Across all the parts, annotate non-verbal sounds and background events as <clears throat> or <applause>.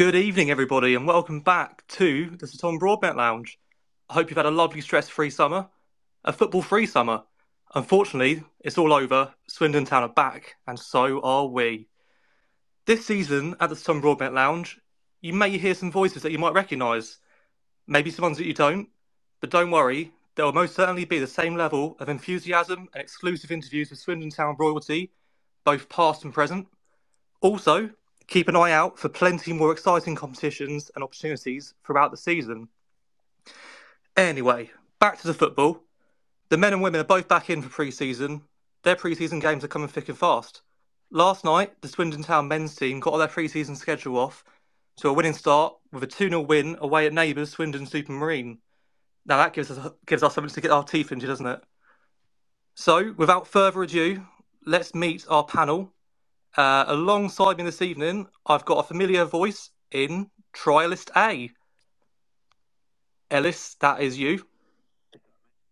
Good evening, everybody, and welcome back to the Tom Broadbent Lounge. I hope you've had a lovely stress-free summer, a football-free summer. Unfortunately, it's all over. Swindon Town are back, and so are we. This season at the Tom Broadbent Lounge, you may hear some voices that you might recognise, maybe some ones that you don't, but don't worry, there will most certainly be the same level of enthusiasm and exclusive interviews with Swindon Town royalty, both past and present. Also, keep an eye out for plenty more exciting competitions and opportunities throughout the season. Anyway, back to the football. The men and women are both back in for pre season. Their pre season games are coming thick and fast. Last night, the Swindon Town men's team got all their pre season schedule off to a winning start with a 2 0 win away at neighbours Swindon Supermarine. Now that gives us gives us something to get our teeth into, doesn't it? So, without further ado, let's meet our panel. Uh, alongside me this evening, I've got a familiar voice in Trialist A. Ellis, that is you.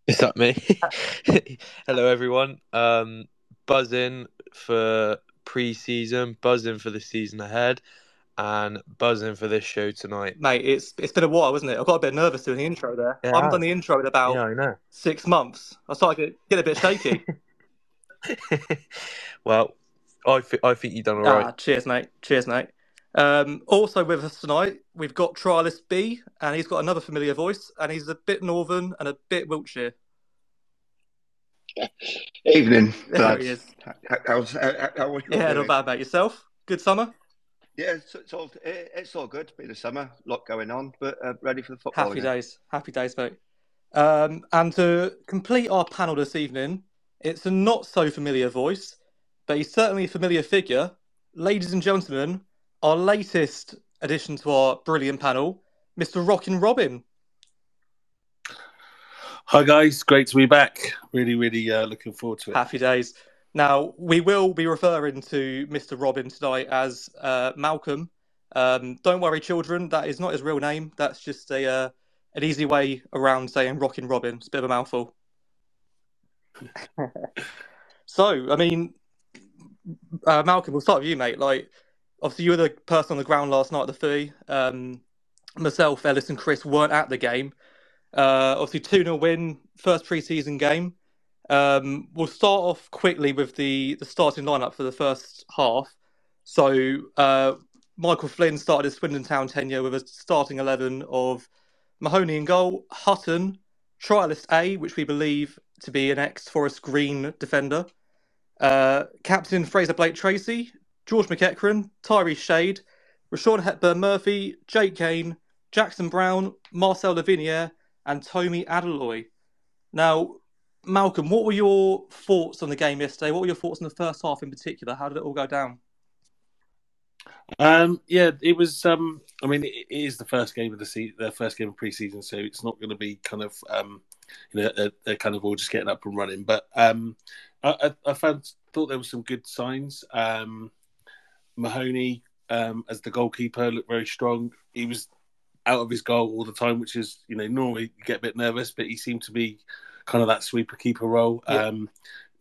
Is that me? <laughs> Hello, everyone. Um, buzzing for pre-season, buzzing for the season ahead, and buzzing for this show tonight. Mate, it's it's been a while, hasn't it? I got a bit nervous doing the intro there. Yeah. I haven't done the intro in about Yeah, I know. six months. I started to get, get a bit shaky. <laughs> well, I th- I think you've done all Ah, right. cheers, mate. Cheers, mate. Um, also with us tonight, we've got Trialist B, and he's got another familiar voice, and he's a bit northern and a bit Wiltshire. <laughs> Evening, There lads. he is. How, how's, how, how are you Yeah, not doing? bad, about Yourself? Good summer? Yeah, it's, it's all it, it's all good. Been a summer, lot going on, but uh, ready for the football. Happy again. days. Happy days, mate. Um, and to complete our panel this evening, it's a not so familiar voice, but he's certainly a familiar figure. Ladies and gentlemen, our latest addition to our brilliant panel, Mr. Rockin' Robin. Hi guys, great to be back. Really, really uh, looking forward to it. Happy days. Now, we will be referring to Mr. Robin tonight as uh, Malcolm. Um, don't worry, children, that is not his real name. That's just a uh, an easy way around saying Rockin' Robin. It's a bit of a mouthful. <laughs> so, I mean, uh, Malcolm, we'll start with you, mate. Like, obviously, you were the person on the ground last night at the fee. Um, myself, Ellis, and Chris weren't at the game. Uh, obviously, 2 0 win, first pre season game. Um, we'll start off quickly with the, the starting lineup for the first half. So, uh, Michael Flynn started his Swindon Town tenure with a starting 11 of Mahoney in goal, Hutton, Trialist A, which we believe to be an ex Forest Green defender, uh, Captain Frazer Blake Tracy, George McEachran, Tyree Shade, Rushian Hepburn Murphy, Jake Cain, Jackson Brown, Marcel Lavinier, and Tommy Adeloye. Now, Malcolm, what were your thoughts on the game yesterday? What were your thoughts on the first half in particular? How did it all go down? Um, yeah, it was. Um, I mean, it, is the first game of the se- the first game of pre-season, so it's not going to be kind of, um, you know, they're, they're kind of all just getting up and running. But um, I, I, I found thought there were some good signs. Um, Mahoney, um, as the goalkeeper, looked very strong. He was out of his goal all the time, which is, you know, normally you get a bit nervous, but he seemed to be kind of that sweeper keeper role. Yeah. Um,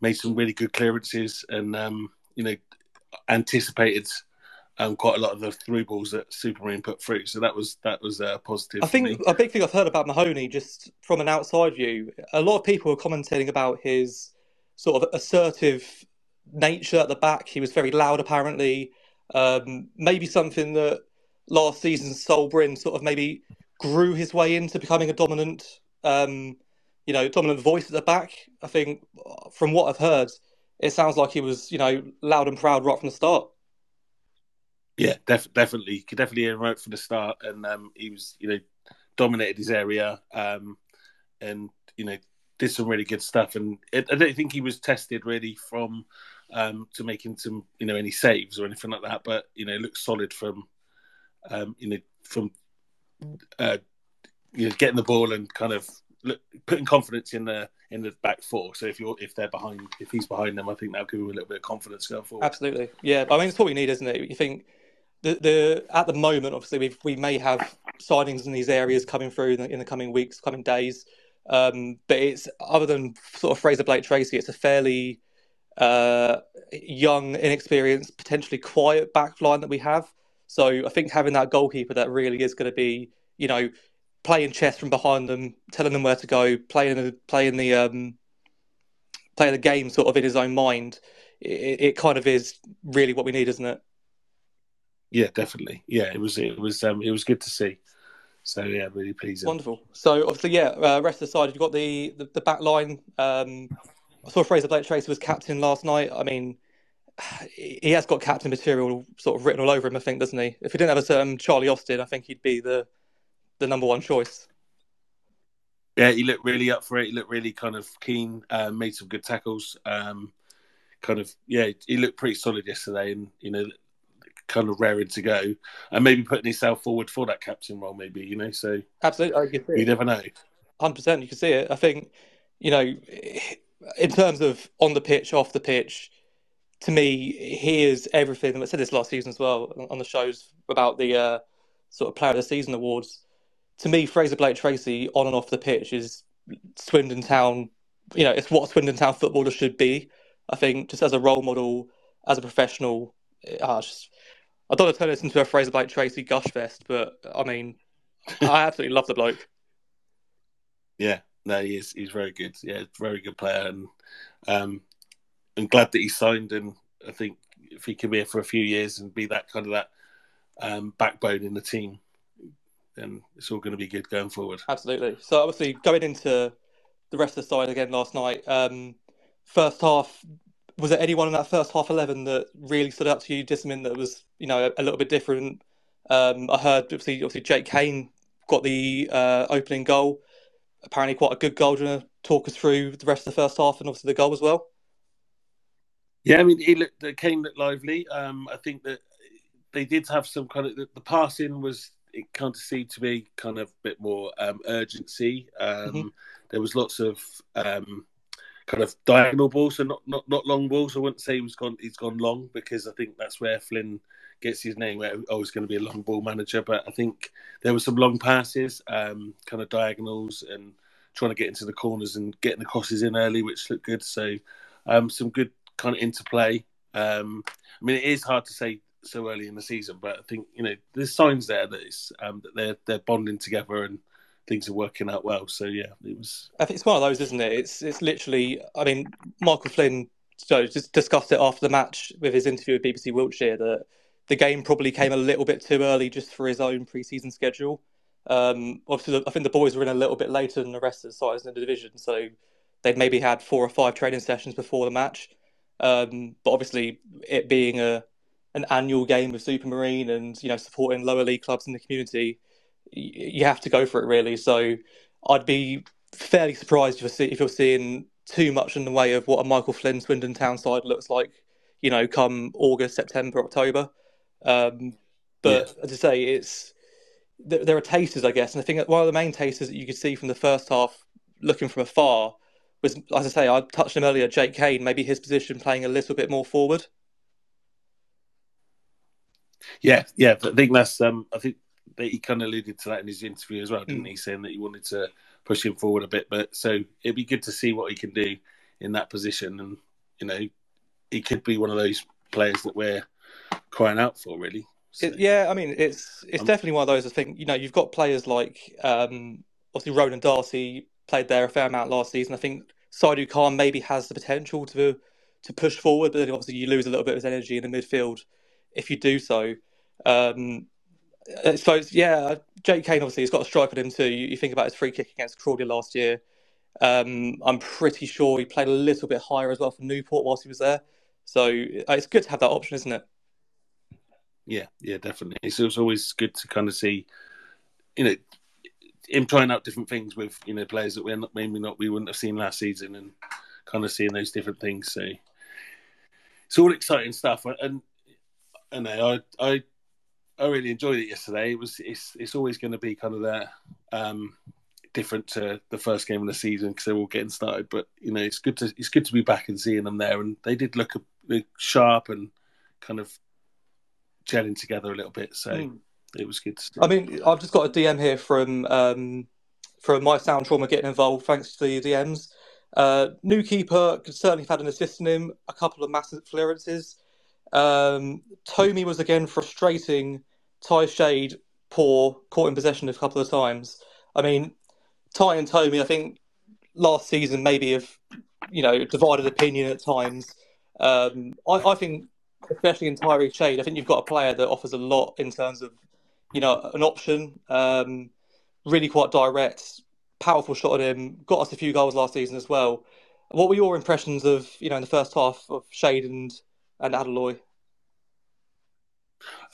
made some really good clearances, and um, you know, anticipated um, quite a lot of the through balls that Supermarine put through. So that was that was uh, positive. I think me. a big thing I've heard about Mahoney, just from an outside view, a lot of people are commenting about his sort of assertive nature at the back. He was very loud, apparently. Um, maybe something that last season's Sol Brynn sort of maybe grew his way into becoming a dominant, um, you know, dominant voice at the back. I think from what I've heard, it sounds like he was, you know, loud and proud right from the start. Yeah, def- definitely. You could definitely hear right from the start, and um, he was, you know, dominated his area, um, and you know, did some really good stuff. And it, I don't think he was tested really from um, to making some, you know, any saves or anything like that. But you know, looked solid from, um, you know, from, uh, you know, getting the ball and kind of look, putting confidence in the in the back four. So if you're if they're behind, if he's behind them, I think that'll give him a little bit of confidence going forward. Absolutely, yeah. I mean, it's what we need, isn't it? You think the the at the moment, obviously, we we may have signings in these areas coming through in the, in the coming weeks, coming days. Um, but it's other than sort of Frazer Blake Tracy, it's a fairly uh, young, inexperienced, potentially quiet back line that we have. So I think having that goalkeeper that really is going to be, you know, playing chess from behind them, telling them where to go, playing the playing the um, playing the game sort of in his own mind. It, it kind of is really what we need, isn't it? Yeah, definitely. Yeah, it was it was um, it was good to see. So yeah, really pleasing. Wonderful. So obviously, yeah, uh, rest of the side, you've got the the, the back line. Um, I saw Frazer Blake Tracy was captain last night. I mean, <sighs> he has got captain material sort of written all over him, I think, doesn't he? If he didn't have a certain Charlie Austin, I think he'd be the the number one choice. Yeah, he looked really up for it. He looked really kind of keen. Uh, made some good tackles. Um, kind of yeah, he looked pretty solid yesterday, and you know, kind of raring to go, and maybe putting himself forward for that captain role, maybe you know. So absolutely, you never know. Hundred percent, you can see it. I think you know, in terms of on the pitch, off the pitch, to me, he is everything. I said this last season as well on the shows about the uh, sort of Player of the Season awards to me, Frazer Blake Tracy on and off the pitch is Swindon Town. You know, it's what Swindon Town footballers should be. I think just as a role model, as a professional, I just I don't want to turn this into a Frazer Blake Tracy gush fest, but I mean, I <laughs> absolutely love the bloke. Yeah, no, he is. He's very good. Yeah, very good player, and um, I'm glad that he signed. And I think if he can be here for a few years and be that kind of that um, backbone in the team, then it's all going to be good going forward. Absolutely. So obviously going into the rest of the side again last night, um, first half, was there anyone in that first half eleven that really stood out to you, Discman, that was you know a, a little bit different? Um, I heard obviously, obviously Jake Cain got the uh, opening goal. Apparently, quite a good goal. Do you want to talk us through the rest of the first half and obviously the goal as well? Yeah, I mean, he looked. Cain looked lively. Um, I think that they did have some kind of the, the passing was it kind of seemed to be kind of a bit more um, urgency. Um, mm-hmm. There was lots of um, kind of diagonal balls, so not, not not long balls. I wouldn't say he was gone. He's gone long because I think that's where Flynn gets his name. Where oh, he's going to be a long ball manager, but I think there were some long passes, um, kind of diagonals, and trying to get into the corners and getting the crosses in early, which looked good. So um, some good kind of interplay. Um, I mean, it is hard to say so early in the season. But I think you know there's signs there that it's um, that they're they're bonding together and things are working out well. So yeah, it was. I think it's one of those, isn't it? It's it's literally. I mean, Michael Flynn so just discussed it after the match with his interview with BBC Wiltshire that the game probably came a little bit too early just for his own preseason schedule. Um, obviously, I think the boys were in a little bit later than the rest of the sides in the division, so they'd maybe had four or five training sessions before the match. Um, but obviously, it being a an annual game with Supermarine and you know supporting lower league clubs in the community, you have to go for it really. So I'd be fairly surprised if you're, see, if you're seeing too much in the way of what a Michael Flynn Swindon Town side looks like, you know, come August, September, October. Um, but yeah. as I say, it's there, there are tasters, I guess, and I think one of the main tasters that you could see from the first half, looking from afar, was as I say, I touched him earlier, Jake Cain, maybe his position playing a little bit more forward. Yeah, yeah. I think that's. Um, I think he kind of alluded to that in his interview as well, didn't mm. he? Saying that he wanted to push him forward a bit. But so it'd be good to see what he can do in that position, and you know, he could be one of those players that we're crying out for, really. So, it, yeah, I mean, it's it's definitely one of those. I think you know, you've got players like um, obviously Ronan Darcy played there a fair amount last season. I think Saidu Khan maybe has the potential to to push forward, but then obviously you lose a little bit of his energy in the midfield if you do so. Um, I suppose, yeah, Jake Cain obviously has got a strike on him too. You, you think about his free kick against Crawley last year. Um, I'm pretty sure he played a little bit higher as well for Newport whilst he was there. So uh, it's good to have that option, isn't it? Yeah, yeah, definitely. It's, it's always good to kind of see, you know, him trying out different things with you know players that we're not maybe not we wouldn't have seen last season and kind of seeing those different things. So it's all exciting stuff. And know I I I really enjoyed it yesterday. It was it's it's always going to be kind of that um, different to the first game of the season because they're all getting started. But you know, it's good to it's good to be back and seeing them there, and they did look a, sharp and kind of gelling together a little bit. So mm. it was good. I mean, I've just got a DM here from um, from my sound trauma getting involved. Thanks to the DMs. Uh, new keeper could certainly have had an assist in him. A couple of massive clearances. Um, Tommy was again frustrating Ty Shade, poor, caught in possession a couple of times. I mean, Ty and Tommy, I think last season maybe have, you know, divided opinion at times. Um, I, I think, especially in Tyree Shade, I think you've got a player that offers a lot in terms of, you know, an option. Um, really quite direct, powerful shot at him. Got us a few goals last season as well. What were your impressions of, you know, in the first half of Shade and and Adeloye?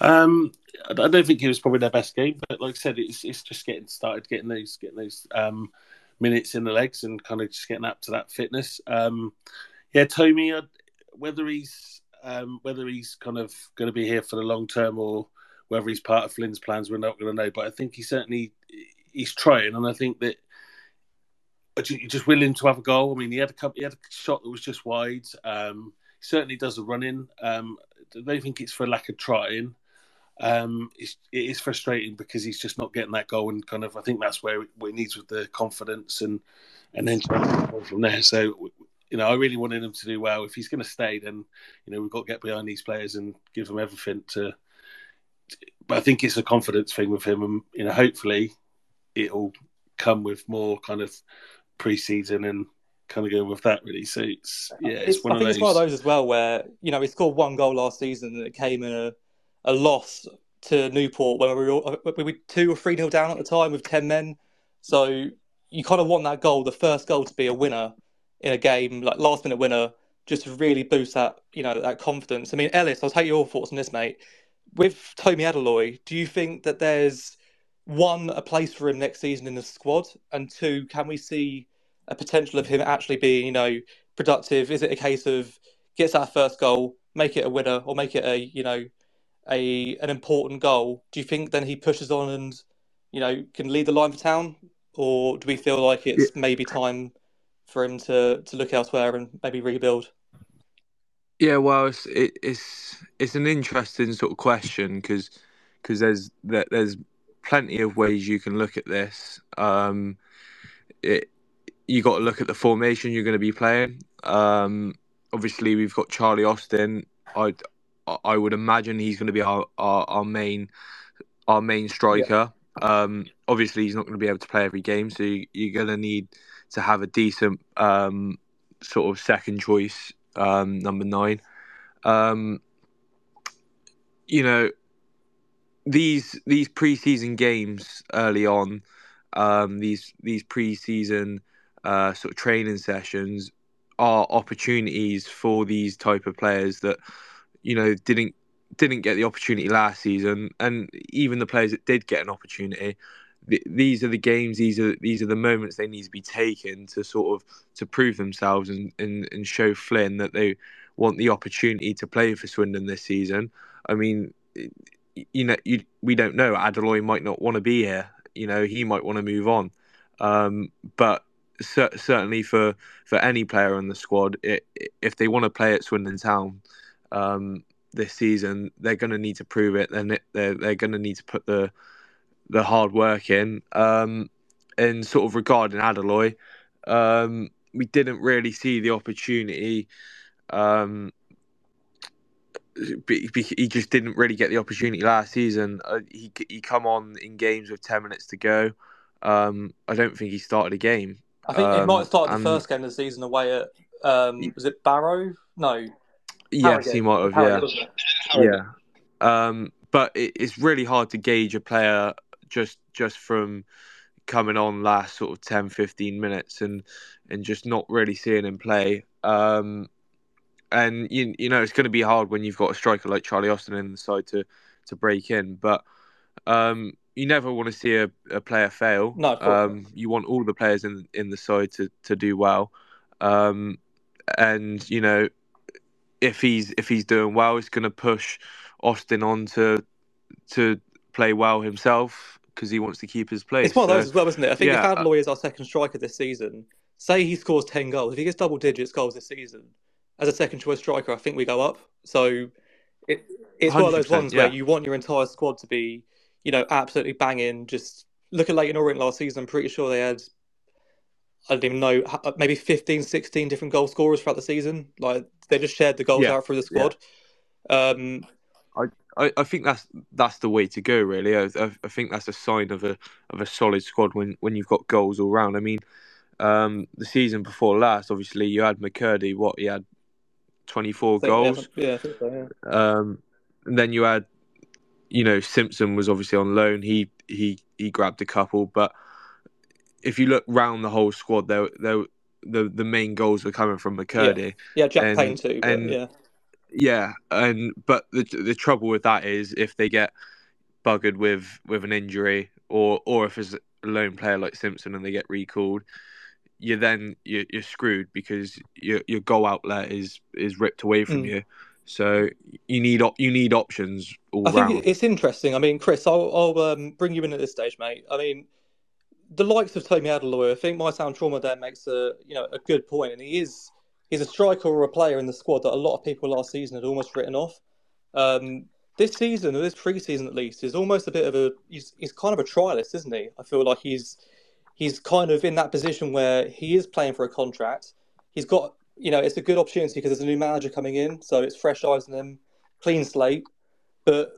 Um, I don't think it was probably their best game, but like I said, it's it's just getting started, getting those getting those um, minutes in the legs, and kind of just getting up to that fitness. Um, yeah, Tommy, whether he's um, whether he's kind of going to be here for the long term or whether he's part of Flynn's plans, we're not going to know. But I think he certainly he's trying, and I think that you're just willing to have a goal. I mean, he had a couple, he had a shot that was just wide. Um, certainly does a run in. Um, I don't think it's for lack of trying. Um, it's, it is frustrating because he's just not getting that goal, and kind of I think that's where what he needs with the confidence and and then from there. So you know, I really wanted him to do well. If he's going to stay, then you know we've got to get behind these players and give them everything to. But I think it's a confidence thing with him, and you know, hopefully, it'll come with more kind of pre-season and kind of going with that really. So it's yeah, it's, it's one I think those... it's one of those as well where you know he scored one goal last season and it came in a, a loss to Newport when we were uh, we were two or three nil down at the time with ten men. So you kind of want that goal, the first goal, to be a winner in a game, like last minute winner, just to really boost that you know that confidence. I mean, Ellis, I'll take your thoughts on this, mate. With Tommy Adeloye, do you think that there's one a place for him next season in the squad, and two, can we see a potential of him actually being, you know, productive? Is it a case of gets that first goal, make it a winner, or make it a, you know, a an important goal? Do you think then he pushes on and, you know, can lead the line for town, or do we feel like it's yeah. maybe time for him to to look elsewhere and maybe rebuild? Yeah, well, it's it, it's it's an interesting sort of question because because there's there's plenty of ways you can look at this. Um, it, you got to look at the formation you're going to be playing. Um, obviously, we've got Charlie Austin. I I would imagine he's going to be our, our, our main our main striker. Yeah. Um, obviously, he's not going to be able to play every game, so you, are going to need to have a decent um, sort of second choice um, number nine. Um, you know, these these preseason games early on, um, these these preseason uh, sort of training sessions are opportunities for these type of players that you know didn't didn't get the opportunity last season, and even the players that did get an opportunity. these are the games. These are these are the moments they need to be taken to sort of to prove themselves and, and, and show Flynn that they want the opportunity to play for Swindon this season. I mean, you know, you, we don't know. Adeloye might not want to be here. You know, he might want to move on. Um, but cer- certainly for, for any player in the squad, it, if they want to play at Swindon Town um, this season, they're going to need to prove it. Then they're they're going to need to put the the hard work in. Um, and sort of regarding Adeloye, um, we didn't really see the opportunity um, he just didn't really get the opportunity last season. Uh, he he come on in games with ten minutes to go. Um, I don't think he started a game. I think um, he might have started the first game of the season away at um, was it Barrow? No. Yes, he might have. Harrogate, yeah, yeah. Um, but it, it's really hard to gauge a player just just from coming on last sort of 10, 15 minutes and and just not really seeing him play. Um, and you you know it's going to be hard when you've got a striker like Charlie Austin in the side to to break in, but um, you never want to see a, a player fail. No, um, you want all the players in in the side to to do well, um, and you know if he's if he's doing well, it's going to push Austin on to to play well himself because he wants to keep his place. It's one of those as well, isn't it? I think yeah, if Adeloye is our second striker this season, say he scores ten goals, if he gets double digits goals this season, as a second choice striker, I think we go up. So it, it's one of those ones yeah. where you want your entire squad to be, you know, absolutely banging. Just look at Leyton Orient last season. I'm pretty sure they had, I don't even know, maybe 15, 16 different goal scorers throughout the season. Like they just shared the goals yeah. out through the squad. Yeah. Um, I, I, I think that's that's the way to go. Really, I, I think that's a sign of a of a solid squad when when you've got goals all round. I mean, um, the season before last, obviously you had McKirdy. What he had, twenty four goals. Yeah, I think so. Yeah. Um, and then you had, you know, Simpson was obviously on loan. He he he grabbed a couple, but if you look round the whole squad, there there the the main goals were coming from McKirdy. Yeah, Jack And- Payne too. But and- yeah, Yeah, and but the the trouble with that is if they get buggered with with an injury, or or if it's a lone player like Simpson and they get recalled, you then you're, you're screwed because your your goal outlet is is ripped away from Mm. you. So you need op- you need options all I think round. it- it's interesting. I mean, Chris, I'll, I'll um, bring you in at this stage, mate. I mean, the likes of Tommy Adeloye, I think my sound trauma there makes a you know a good point, and he is he's a striker or a player in the squad that a lot of people last season had almost written off. Um, this season, or this pre-season at least, is almost a bit of a he's, he's kind of a trialist, isn't he? I feel like he's he's kind of in that position where he is playing for a contract. He's got you know it's a good opportunity because there's a new manager coming in, so it's fresh eyes on him, clean slate. But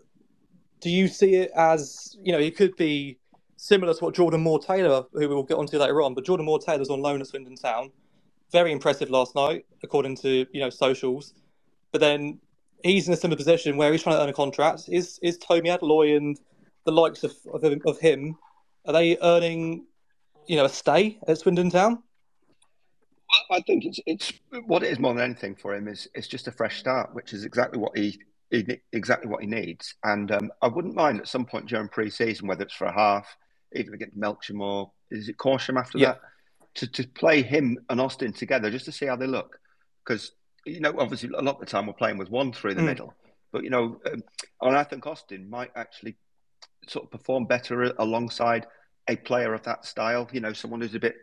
do you see it as you know he could be similar to what Jordan Moore Taylor, who we'll get onto later on, but Jordan Moore Taylor's on loan at Swindon Town, very impressive last night according to you know socials, but then he's in a similar position where he's trying to earn a contract. Is is Tommy Adeloye and the likes of of, him- of him are they earning you know a stay at Swindon Town? I- I think it's it's what it is more than anything for him is it's just a fresh start, which is exactly what he, he exactly what he needs. And um, I wouldn't mind at some point during pre-season, whether it's for a half, even against Melksham or is it Corsham after Yeah. that, to to play him and Austin together just to see how they look. Because you know, obviously, a lot of the time we're playing with one through the Mm. middle, but you know, um, and I think Austin might actually sort of perform better alongside a player of that style. You know, someone who's a bit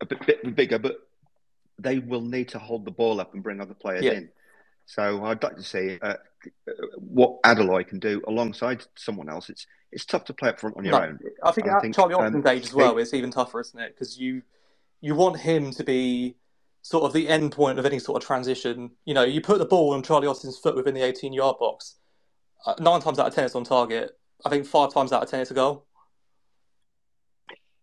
a bit, bit bigger, but they will need to hold the ball up and bring other players Yeah. in. So I'd like to see uh, what Adeloye can do alongside someone else. It's it's tough to play up front on your No, own. I think, I at think, Charlie um, Austin's age as well is even tougher, isn't it? Because you you want him to be sort of the end point of any sort of transition. You know, you put the ball on Charlie Austin's foot within the 18 yard box. Uh, nine times out of ten, it's on target. I think five times out of ten, it's a goal.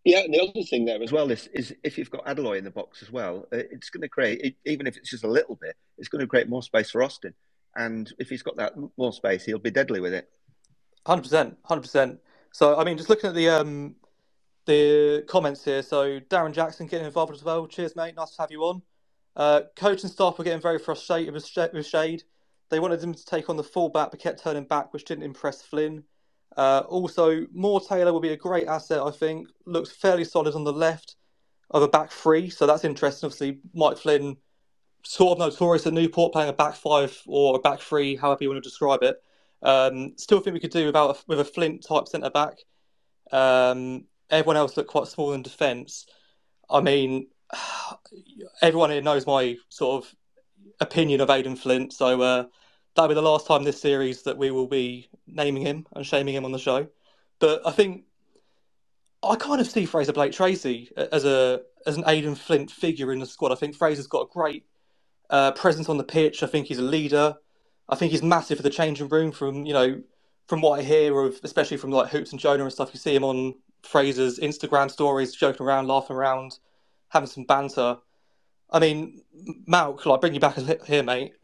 Yeah, and the other thing there as well is, is if you've got Adeloye in the box as well, uh, it's going to create, even if it's just a little bit, it's going to create more space for Austin. And if he's got that more space, he'll be deadly with it. Hundred percent, hundred percent. So I mean, just looking at the um the comments here. So Darren Jackson getting involved as well. Cheers, mate. Nice to have you on. Uh, coach and staff were getting very frustrated with, Shade. They wanted him to take on the fullback, but kept turning back, which didn't impress Flynn. Uh, also, Moore Taylor will be a great asset. I think looks fairly solid on the left of a back three, so that's interesting. Obviously, Mike Flynn, sort of notorious at Newport, playing a back five or a back three, however you want to describe it. Um, still think we could do without a, with a Flint type centre back. Um, everyone else looked quite small in defence. I mean, <sighs> everyone here knows my sort of opinion of Aden Flint, so uh, that'll be the last time this series that we will be naming him and shaming him on the show. But I think I kind of see Frazer Blake Tracy as a as an Aden Flint figure in the squad. I think Frazer's got a great uh, presence on the pitch. I think he's a leader. I think he's massive for the changing room. From you know, from what I hear of, especially from like Hoops and Jonah and stuff, you see him on Frazer's Instagram stories, joking around, laughing around, having some banter. I mean, Malk, like bring you back here, mate.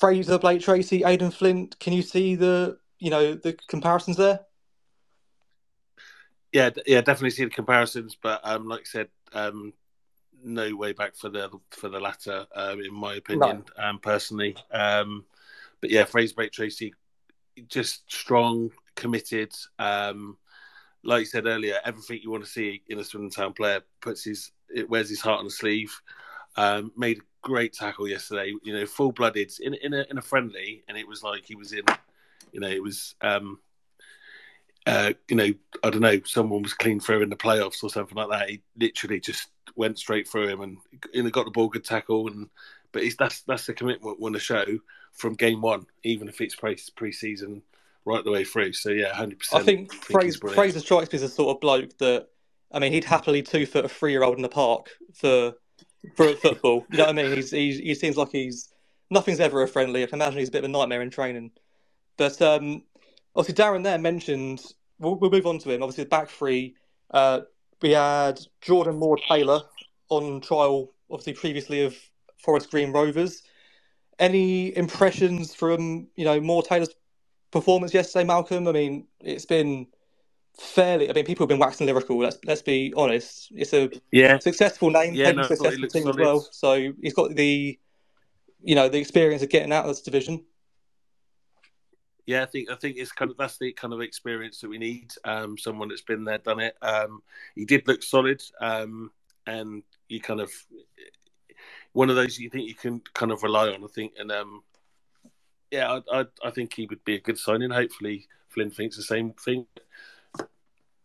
Frazer, Blake Tracy, Aden Flint. Can you see the you know the comparisons there? Yeah, yeah, definitely see the comparisons, but um, like I said, um, no way back for the for the latter, um, in my opinion, um, personally. Um, but yeah, Frazer Blake Tracy, just strong, committed. Um, like you said earlier, everything you want to see in a Swindon Town player puts his it wears his heart on the sleeve. Um, made great tackle yesterday. You know, full blooded in in a in a friendly, and it was like he was in. You know, it was. Um, uh, you know, I don't know, someone was clean through in the playoffs or something like that. He literally just went straight through him and you know, got the ball, good tackle, and but it's, that's that's the commitment we want to show from game one, even if it's pre pre-season right the way through. So yeah, hundred percent. I think he's Frazer. Frazer strikes me as a sort of bloke that, I mean, he'd happily two foot a three year old in the park for for football. You know what I mean? He's, he's he seems like he's nothing's ever a friendly. I can imagine he's a bit of a nightmare in training. But um, obviously, Darren there mentioned. We'll, we'll move on to him. Obviously, the back three. Uh, we had Jordan Moore Taylor on trial, obviously previously of Forest Green Rovers. Any impressions from you know Moore Taylor's performance yesterday, Malcolm? I mean, it's been fairly. I mean, people have been waxing lyrical. Let's let's be honest. It's a Yeah, successful name, Yeah, no, a I thought he successful team as well. So he's got the, you know, the experience of getting out of this division. yeah. I think I think it's kind of that's the kind of experience that we need. Um, someone that's been there, done it. Um, he did look solid, um, and you kind of one of those you think you can kind of rely on. I think, and um, yeah, I, I I think he would be a good signing. Hopefully, Flynn thinks the same thing.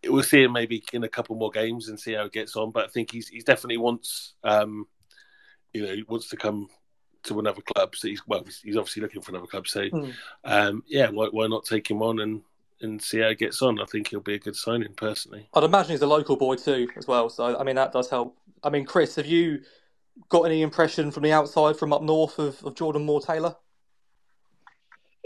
We'll see him maybe in a couple more games and see how he gets on. But I think he's he's definitely wants um, you know, he wants to come to another club. So he's well, he's, obviously looking for another club. So Hmm. um, yeah, why, why not take him on and and see how he gets on? I think he'll be a good signing personally. I'd imagine he's a local boy too, as well. So I mean, that does help. I mean, Chris, have you got any impression from the outside, from up north, of, of Jordan Moore Taylor?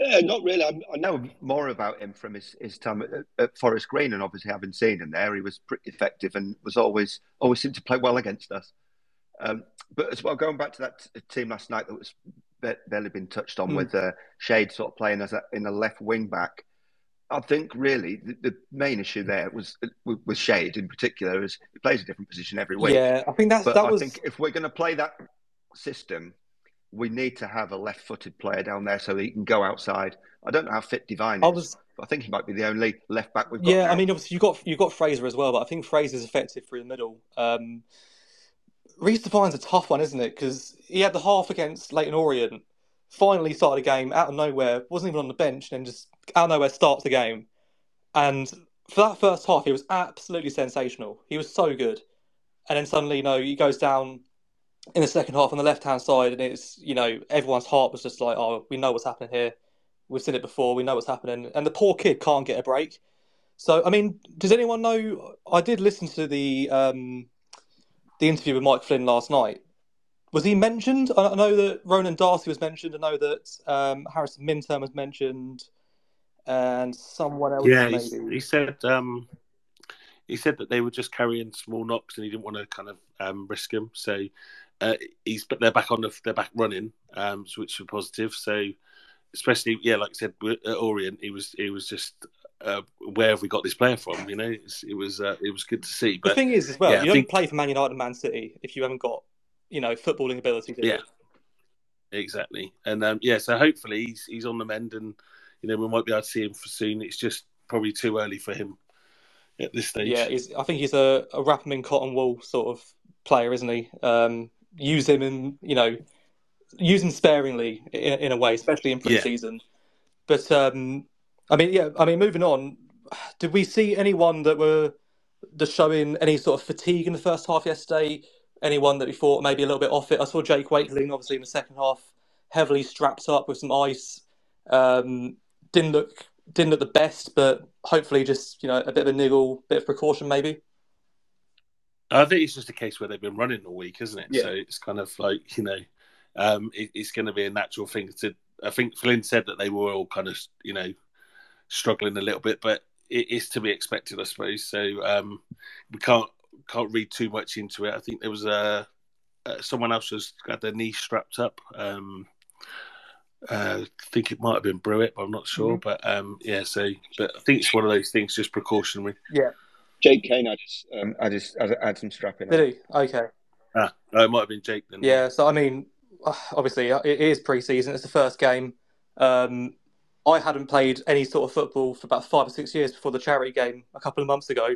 Yeah, not really. I, I know more about him from his, his time at, at Forest Green, and obviously having seen him there, he was pretty effective and was always always seemed to play well against us. Um, but as well, going back to that team last night that was ba- barely been touched on Hmm. with uh, Shade sort of playing as a, in a left wing back. I think really the, the main issue there was with, with Shade in particular is he plays a different position every week. Yeah, I think that's But that I was. think if we're going to play that system, we need to have a left-footed player down there so he can go outside. I don't know how fit Devine is, I was. I think he might be the only left back we've got. Yeah, now. I mean, obviously you got you got Frazer as well, but I think Frazer's effective through the middle. Um, Reece Devine's a tough one, isn't it? Because he had the half against Leyton Orient, finally started a game out of nowhere, wasn't even on the bench, and then just out of nowhere starts the game. And for that first half, he was absolutely sensational. He was so good, and then suddenly, you know, he goes down in the second half on the left hand side, and it's you know everyone's heart was just like, oh, we know what's happening here. We've seen it before. We know what's happening, and the poor kid can't get a break. So, I mean, does anyone know? I did listen to the um, the interview with Mike Flynn last night. Was he mentioned? I know that Ronan Darcy was mentioned. I know that um, Harrison Minturn was mentioned, and someone else Yeah, maybe. he said um, he said that they were just carrying small knocks and he didn't want to kind of um, risk him. So uh, he's but they're back on the they're back running, um, which are positive. So especially yeah, like I said at Orient, he was he was just uh, where have we got this player from? You know, it's, it was uh, it was good to see. But The thing is, as well, yeah, I you don't think- play for Man United and Man City if you haven't got, you know, footballing ability. Do you? Yeah. Exactly, and um, yeah, so hopefully he's he's on the mend, and you know we might be able to see him for soon. It's just probably too early for him at this stage. Yeah, he's, I think he's a, a wrap him in cotton wool sort of player, isn't he? Um, use him in, you know, use him sparingly in, in a way, especially in Yeah. pre-season. But um, I mean, yeah, I mean, moving on, did we see anyone that were just showing any sort of fatigue in the first half yesterday? Anyone that we thought maybe a little bit off it? I saw Jake Wakeling, obviously, in the second half, heavily strapped up with some ice. Um, didn't look didn't look the best, but hopefully just you know a bit of a niggle, bit of precaution maybe. I think it's just a case where they've been running all week, isn't it? Yeah. So it's kind of like you know, um, it, it's going to be a natural thing to. I think Flynn said that they were all kind of you know struggling a little bit, but it is to be expected, I suppose. So um, we can't can't read too much into it. I think there was a uh, someone else has got their knee strapped up. Um, uh, I think it might have been Brewitt, but I'm not sure. Mhm. But um, yeah, so but I think it's one of those things, just precautionary. Jake Cain had his, um, had, his, had, had some strapping. on. Did he? Okay. Ah, no, it might have been Jake then. Yeah. So I mean, uh, obviously uh, it is pre-season. It's the first game. Um, I hadn't played any sort of football for about five or six years before the charity game a couple of months ago,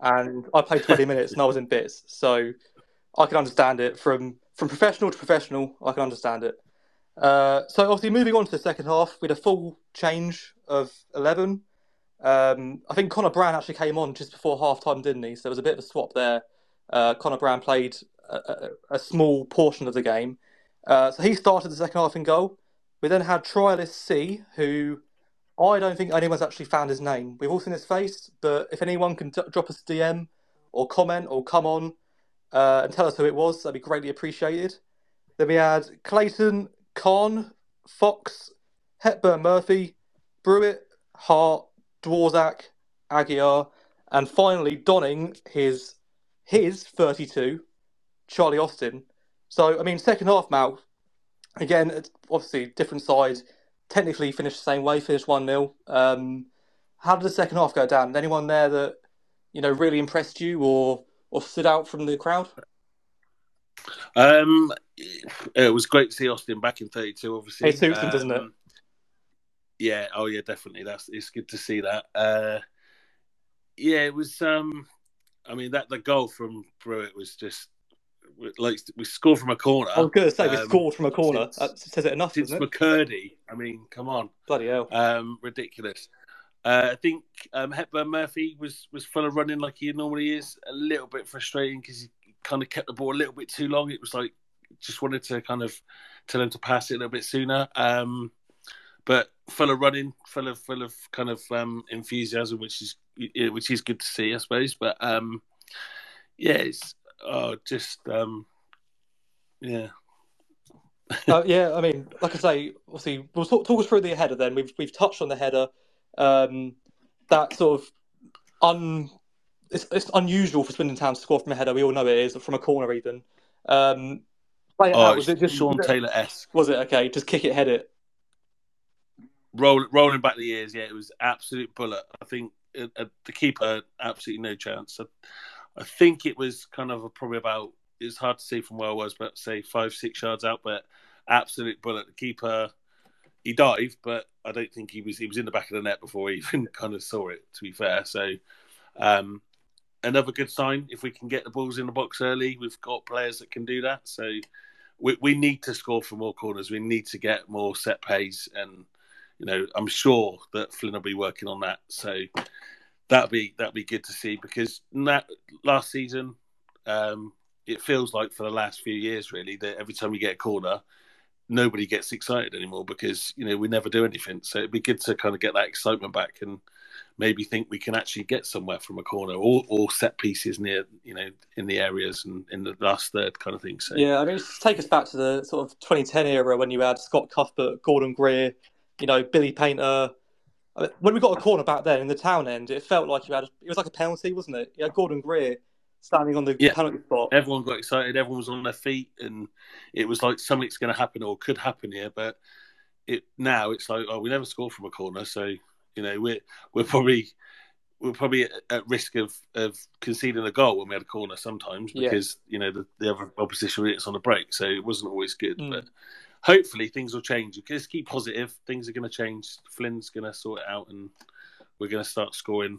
and I played 20 <laughs> minutes and I was in bits. So I can understand it from from professional to professional. I can understand it. Uh, so obviously moving on to the second half, we had a full change of 11. Um, I think Connor Brown actually came on just before half time, didn't he? So there was a bit of a swap there. Uh, Connor Brown played a, a, a small portion of the game. Uh, so he started the second half in goal. We then had Trialist C, who I don't think anyone's actually found his name. We've all seen his face, but if anyone can d- drop us a DM or comment or come on uh, and tell us who it was, that'd be greatly appreciated. Then we had Clayton, Khan, Fox, Hepburn Murphy, Brewitt, Hart, Dworzak, Aguiar, and finally donning his his 32, Charlie Austin. So, I mean, second half, Mal, again, obviously different side. Technically finished the same way, finished 1 0. Um, how did the second half go down? Anyone there that, you know, really impressed you or, or stood out from the crowd? Um, it was great to see Austin back in 32, obviously. It suits him, doesn't it? Yeah, oh yeah, definitely. That's it's good to see that. Uh, yeah, it was. Um, I mean that the goal from Brewitt was just like we scored from a corner. I was going to say, we Um, scored from a corner. since- That says it enough, since it? McKirdy. I mean, come on, Bloody hell. um, ridiculous. Uh, I think um, Hepburn Murphy was was full of running like he normally is. A little bit frustrating because he kind of kept the ball a little bit too long. It was like just wanted to kind of tell him to pass it a little bit sooner. Um, but full of running, full of full of kind of um, enthusiasm, which is which is good to see, I suppose. But um, yeah, it's oh, just um, yeah. <laughs> uh, yeah, I mean, like I say, obviously, we'll talk, talk us through the header. Then we've we've touched on the header. Um, that sort of un, it's, it's unusual for Swindon Town to score from a header. We all know it is from a corner, even. Um, play it Oh, out. Was it just Sean Taylor esque. was it okay? Just kick it, head it. Roll, rolling back the years, yeah, it was absolute bullet. I think uh, uh, the keeper absolutely no chance. I, I think it was kind of a, probably about. It's hard to see from where I was, but say five six yards out, but absolute bullet. The keeper, he dived, but I don't think he was. He was in the back of the net before he <laughs> even kind of saw it. To be fair, so um, another good sign. If we can get the balls in the box early, we've got players that can do that. So we, we need to score from more corners. We need to get more set plays and you know, I'm sure that Flynn will be working on that. So that'd be that'd be good to see because that last season, um, it feels like for the last few years really that every time we get a corner, nobody gets excited anymore because you know we never do anything. So it'd be good to kind of get that excitement back and maybe think we can actually get somewhere from a corner or, or set pieces near you know in the areas and in the last third kind of thing. So Yeah, I mean, take us back to the sort of 2010 era when you had Scott Cuthbert, Gordon Greer, you know, Billy Paynter. When we got a corner back then in the town end, it felt like you had it was like a penalty, wasn't it? You had Gordon Greer standing on the Yeah. penalty spot. everyone got excited. Everyone was on their feet, and it was like something's going to happen or could happen here. But it now it's like, oh, we never score from a corner, so you know we're we're probably we're probably at, risk of of conceding a goal when we had a corner sometimes Yeah. because you know the, the other opposition hits on a break, so it wasn't always good. Mm. But hopefully things will change. Just keep positive. Things are going to change. Flynn's going to sort it out, and we're going to start scoring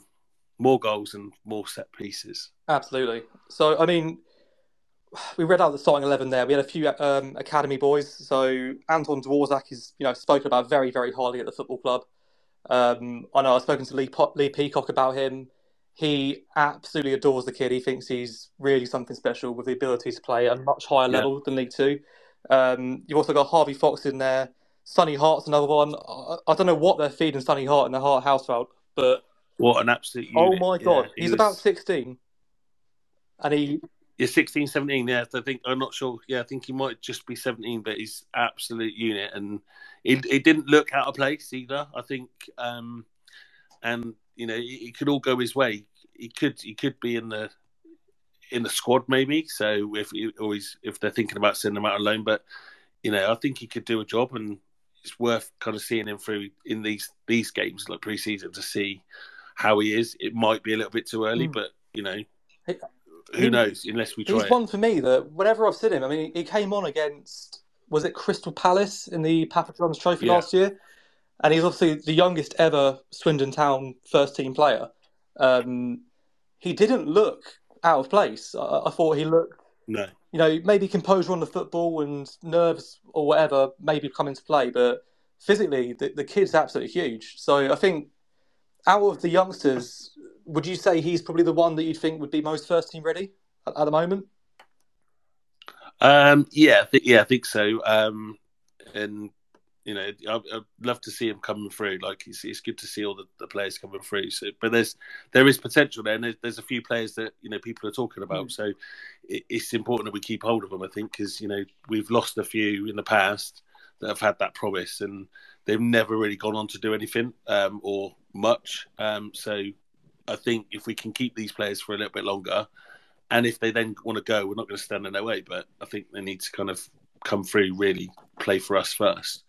more goals and more set pieces. Absolutely. So, I mean, we read out the starting eleven there. We had a few um, academy boys. So Anton Dworzak is, you know, spoken about very, very highly at the football club. Um, I know I've spoken to Lee, Po- Lee Peacock about him. He absolutely adores the kid. He thinks he's really something special with the ability to play at a much higher Yeah. level than League Two. Um, you've also got Harvey Fox in there. Sonny Hart's another one. I, I don't know what they're feeding Sonny Hart in the Hart household, but What an absolute oh unit. my Yeah, god, he he's was- about sixteen, and he Yeah, 16, 17, yeah. I think I'm not sure. Yeah, I think he might just be 17, but he's absolute unit, and he, he didn't look out of place either. I think, um, and you know, it, it could all go his way. He could he could be in the in the squad maybe. So if always if they're thinking about sending him out alone, but you know, I think he could do a job, and it's worth kind of seeing him through in these these games like preseason to see how he is. It might be a little bit too early, Mm. but you know. Who he- knows? Unless we try He's it. one for me that whenever I've seen him, I mean, he came on against was it Crystal Palace in the Papa John's Trophy Yeah. last year, and he's obviously the youngest ever Swindon Town first team player. Um, he didn't look out of place. I, I thought he looked, No. you know, maybe composure on the football and nerves or whatever maybe come into play, but physically the, the kid's absolutely huge. So I think out of the youngsters, would you say he's probably the one that you'd think would be most first team ready at, at the moment? Um, yeah, I think, yeah, I think so. Um, and you know, I'd, I'd love to see him coming through. Like it's, it's good to see all the, the players coming through. So, but there's there is potential there, and there's, there's a few players that you know people are talking about. Mm. So it, it's important that we keep hold of them. I think because you know we've lost a few in the past that have had that promise, and they've never really gone on to do anything um, or much. Um, so I think if we can keep these players for a little bit longer, and if they then want to go, we're not going to stand in their way. But I think they need to kind of come through, really play for us first,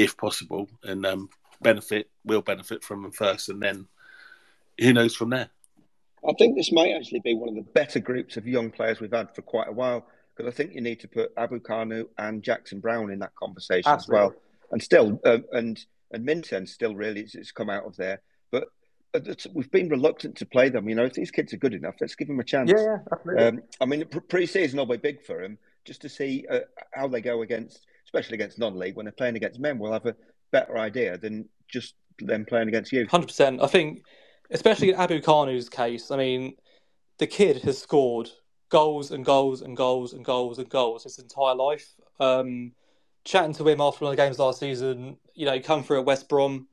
if possible, and um, benefit will benefit from them first, and then who knows from there. I think this might actually be one of the better groups of young players we've had for quite a while because I think you need to put Abu Kanu and Jackson Brown in that conversation Absolutely. as well. And still, um, and and Minten still really it's come out of there, but uh, we've been reluctant to play them. You know, if these kids are good enough, let's give them a chance. Yeah, yeah absolutely. Um, I mean, pre-season will be big for them just to see uh, how they go against, especially against non-league when they're playing against men. We'll have a better idea than just them playing against you. Hundred percent. I think, especially in Abu Kanu's case, I mean, the kid has scored goals and goals and goals and goals and goals his entire life. Um, chatting to him after one of the games last season, you know, he come through at West Brom.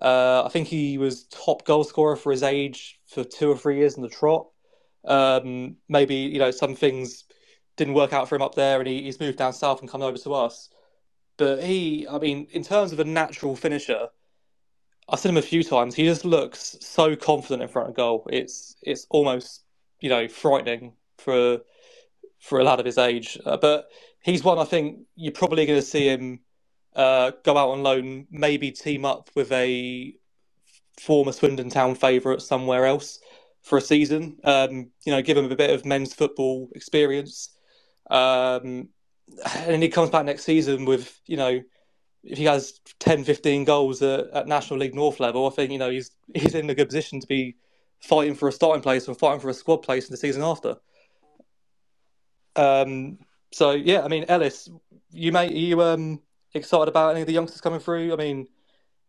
Uh, I think he was top goal scorer for his age for two or three years in the trot. Um, maybe you know some things didn't work out for him up there, and he, he's moved down south and come over to us. But he, I mean, in terms of a natural finisher, I've seen him a few times. He just looks so confident in front of goal. It's it's almost you know frightening for for a lad of his age. Uh, but he's one I think you're probably going to see him uh, go out on loan, maybe team up with a former Swindon Town favourite somewhere else for a season. Um, you know, give him a bit of men's football experience. Um, and he comes back next season with, you know, if he has 10, 15 goals at, at, National League North level, I think, you know, he's he's in a good position to be fighting for a starting place or fighting for a squad place in the season after. Um, so yeah, I mean, Ellis, you may you um excited about any of the youngsters coming through? I mean,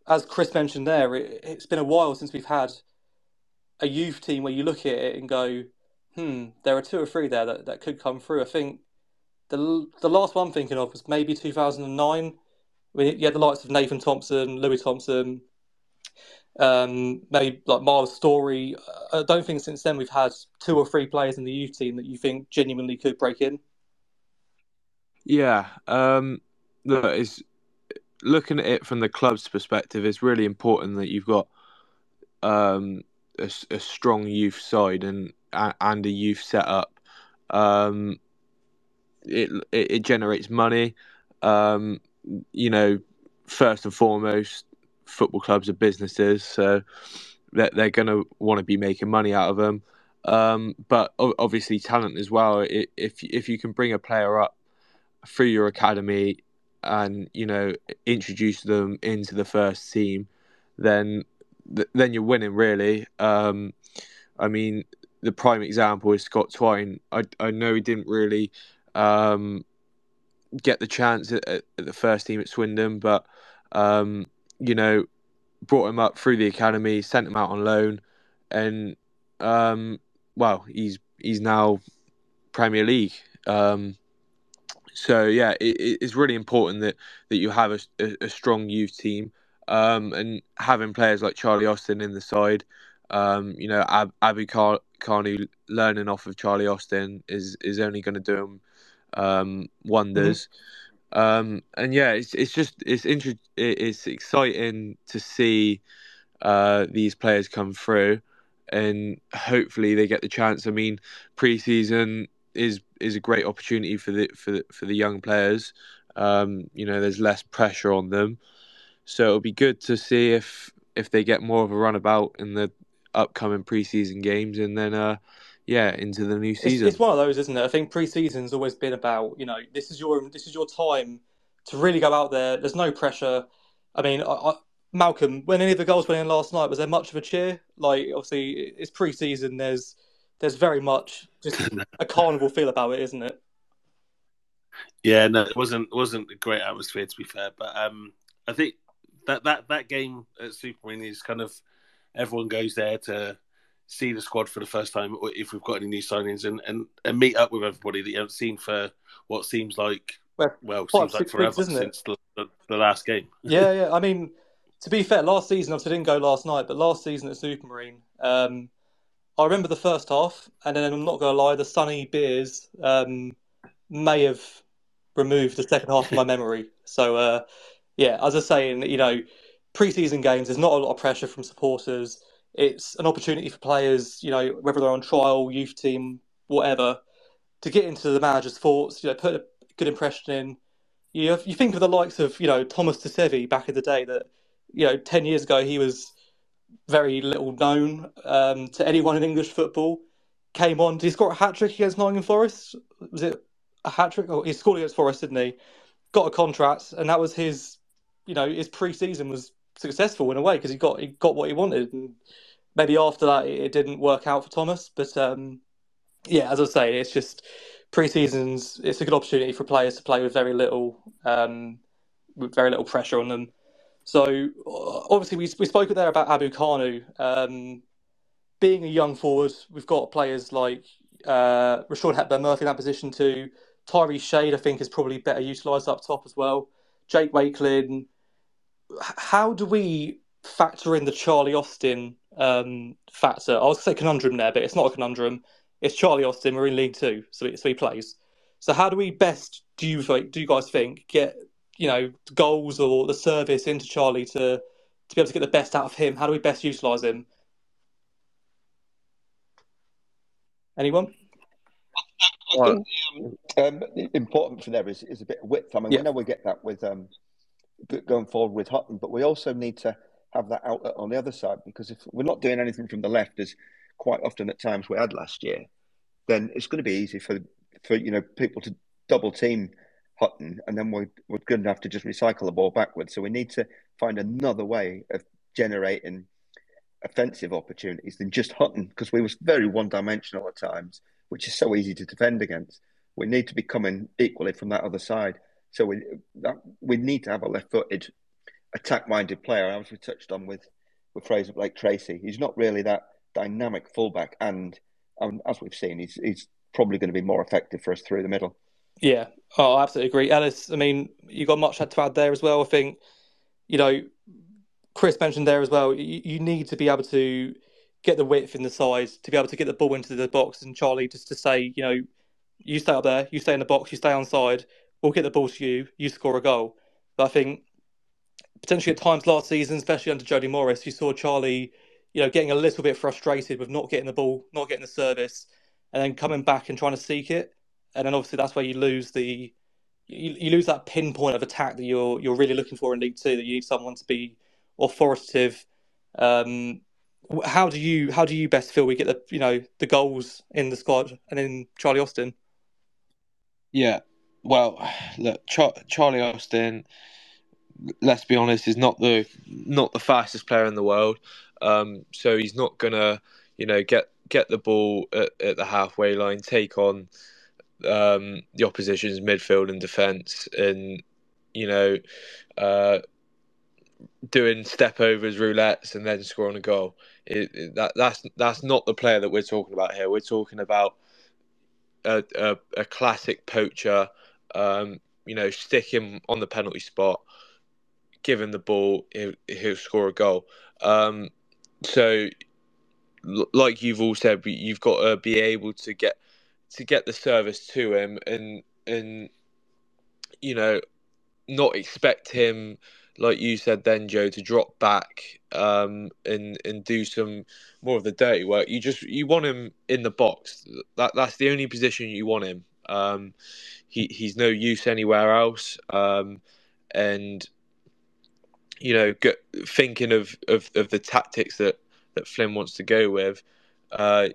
as Chris mentioned there, it, has been a while since we've had a youth team where you look at it and go, hmm, there are two or three there that, that could come through. I think the the last one I'm thinking of was maybe 2009. When you had the likes of Nathan Thompson, Louis Thompson, um, maybe like Miles Storey. I don't think since then we've had two or three players in the youth team that you think genuinely could break in. Yeah, um, look, it's looking at it from the club's perspective. It's really important that you've got um, a, a, strong youth side and and a youth setup. Um, it, it, it generates money. Um, you know, first and foremost, football clubs are businesses, so they're, they're going to want to be making money out of them. Um, but obviously, talent as well. If if you can bring a player up through your academy and you know introduce them into the first team, then then you're winning really. Um, I mean, the prime example is Scott Twine. I I know he didn't really um, get the chance at, at, the first team at Swindon, but um, you know, brought him up through the academy, sent him out on loan, and um, well, he's he's now Premier League. Um, so yeah, it, it's really important that, that you have a, a, strong youth team, um, and having players like Charlie Austin in the side. Um, you know, Ab- Abu Kanu learning off of Charlie Austin is is only going to do him um, wonders. Mm-hmm. Um, and yeah, it's it's just it's inter- it's exciting to see uh, these players come through, and hopefully they get the chance. I mean, preseason is is a great opportunity for the for the, for the young players. Um, you know, there's less pressure on them, so it'll be good to see if if they get more of a runabout in the upcoming preseason games, and then uh, yeah, into the new season. It's, it's, one of those, isn't it? I think preseason's always been about you know this is your this is your time to really go out there. There's no pressure. I mean, I, I, Malcolm, when any of the goals went in last night, was there much of a cheer? Like, obviously, it's preseason. There's there's very much just <laughs> a carnival feel about it, isn't it? Yeah, no, it wasn't wasn't a great atmosphere to be fair, but um, I think that that that game at Super Supermarine is kind of everyone goes there to see the squad for the first time, or if we've got any new signings, and, and, and meet up with everybody that you haven't seen for what seems like well, well seems like forever weeks, since the, the, the, last game. <laughs> yeah, yeah. I mean, to be fair, last season obviously didn't go last night, but last season at Supermarine, um, I remember the first half, and then I'm not going to lie, the sunny beers um, may have removed the second half of my <laughs> memory. So uh, yeah, as I was saying, you know, pre-season games, there's not a lot of pressure from supporters. It's an opportunity for players, you know, whether they're on trial, youth team, whatever, to get into the manager's thoughts. You know, put a good impression in. You you think of the likes of you know Thomas Tuivasa back in the day that you know ten years ago he was very little known um, to anyone in English football. Came on, did he score a hat trick against Nottingham Forest? Was it a hat trick? Oh, he scored against Forest, didn't he? Got a contract, and that was his. You know, his pre-season was successful in a way because he got he got what he wanted. And maybe after that, it, didn't work out for Thomas. But um, yeah, as I say, it's just pre-seasons. It's a good opportunity for players to play with very little, um, with very little pressure on them. So obviously, we we spoke there about Abu Kanu. Um, being a young forward, we've got players like uh, Rushian Hepburn Murphy in that position too. Tyrese Shade, I think, is probably better utilised up top as well. Jake Wakelin. How do we factor in the Charlie Austin um, factor? I was going to say conundrum there, but it's not a conundrum. It's Charlie Austin. We're in League Two, so, so he plays. So how do we best do you do you guys think get you know goals or the service into Charlie to to be able to get the best out of him? How do we best utilise him? Anyone? I um, important for there is, is a bit of width. I mean, Yeah. we know we get that with um, going forward with Hutton, but we also need to have that outlet on the other side because if we're not doing anything from the left, as quite often at times we had last year, then it's going to be easy for for you know people to double team Hutton, and then we're we're going to have to just recycle the ball backwards. So we need to find another way of generating offensive opportunities than just Hutton because we was very one dimensional at times, which is so easy to defend against. We need to be coming equally from that other side. So we that, we need to have a left-footed, attack-minded player, as we touched on with with Frazer Blake Tracy. He's not really that dynamic fullback, and um, as we've seen, he's he's probably going to be more effective for us through the middle. Yeah, oh, I absolutely agree. Ellis, I mean, you got much to add there as well. I think, you know, Chris mentioned there as well. You, you need to be able to get the width in the size to be able to get the ball into the box. And Charlie, just to say, you know, you stay up there, you stay in the box, you stay on side. We'll get the ball to you. You score a goal. But I think potentially at times last season, especially under Jody Morris, you saw Charlie, you know, getting a little bit frustrated with not getting the ball, not getting the service, and then coming back and trying to seek it. And then obviously that's where you lose the you, you lose that pinpoint of attack that you're you're really looking for in League Two. That you need someone to be authoritative. Um, how do you how do you best feel we get the you know the goals in the squad and in Charlie Austin? Yeah. Well, look, Char- Charlie Austin. Let's be honest, is not the not the fastest player in the world. Um, so he's not gonna, you know, get get the ball at, at the halfway line, take on um, the opposition's midfield and defence, and you know, uh, doing step overs, roulettes, and then scoring a goal. It, it- that that's that's not the player that we're talking about here. We're talking about a a, a classic poacher. Um, you know, stick him on the penalty spot, give him the ball, he'll, he'll score a goal. Um, so, like you've all said, you've got to be able to get to get the service to him, and and you know, not expect him, like you said then, Joe, to drop back um, and and do some more of the dirty work. You just you want him in the box. That that's the only position you want him. Um, he he's no use anywhere else. Um, and you know, thinking of, of, of the tactics that, that Flynn wants to go with, uh,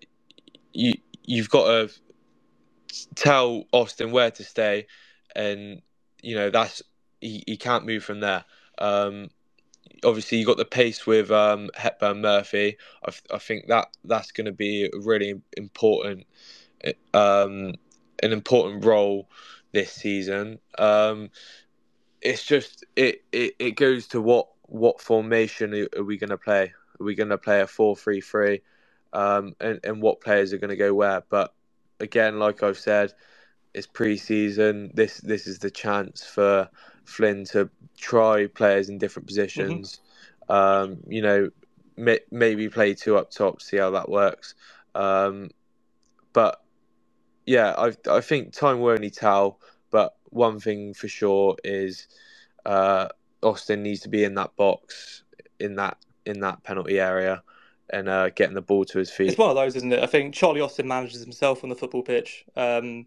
you you've got to tell Austin where to stay, and you know that's he, he can't move from there. Um, obviously, you got the pace with um, Hepburn Murphy. I, I think that that's going to be a really important, um, an important role this season. Um, it's just it, it, it goes to what what formation are- we going to play? Are we going to play a four three three, um, and and what players are going to go where? But again, like I've said, it's pre-season. This this is the chance for Flynn to try players in different positions. Um, you know, may, maybe play two up top, see how that works. Um, but yeah, I I think time will only tell. One thing for sure is uh, Austin needs to be in that box in that in that penalty area and uh, getting the ball to his feet. It's one of those, isn't it? I think Charlie Austin manages himself on the football pitch. Um,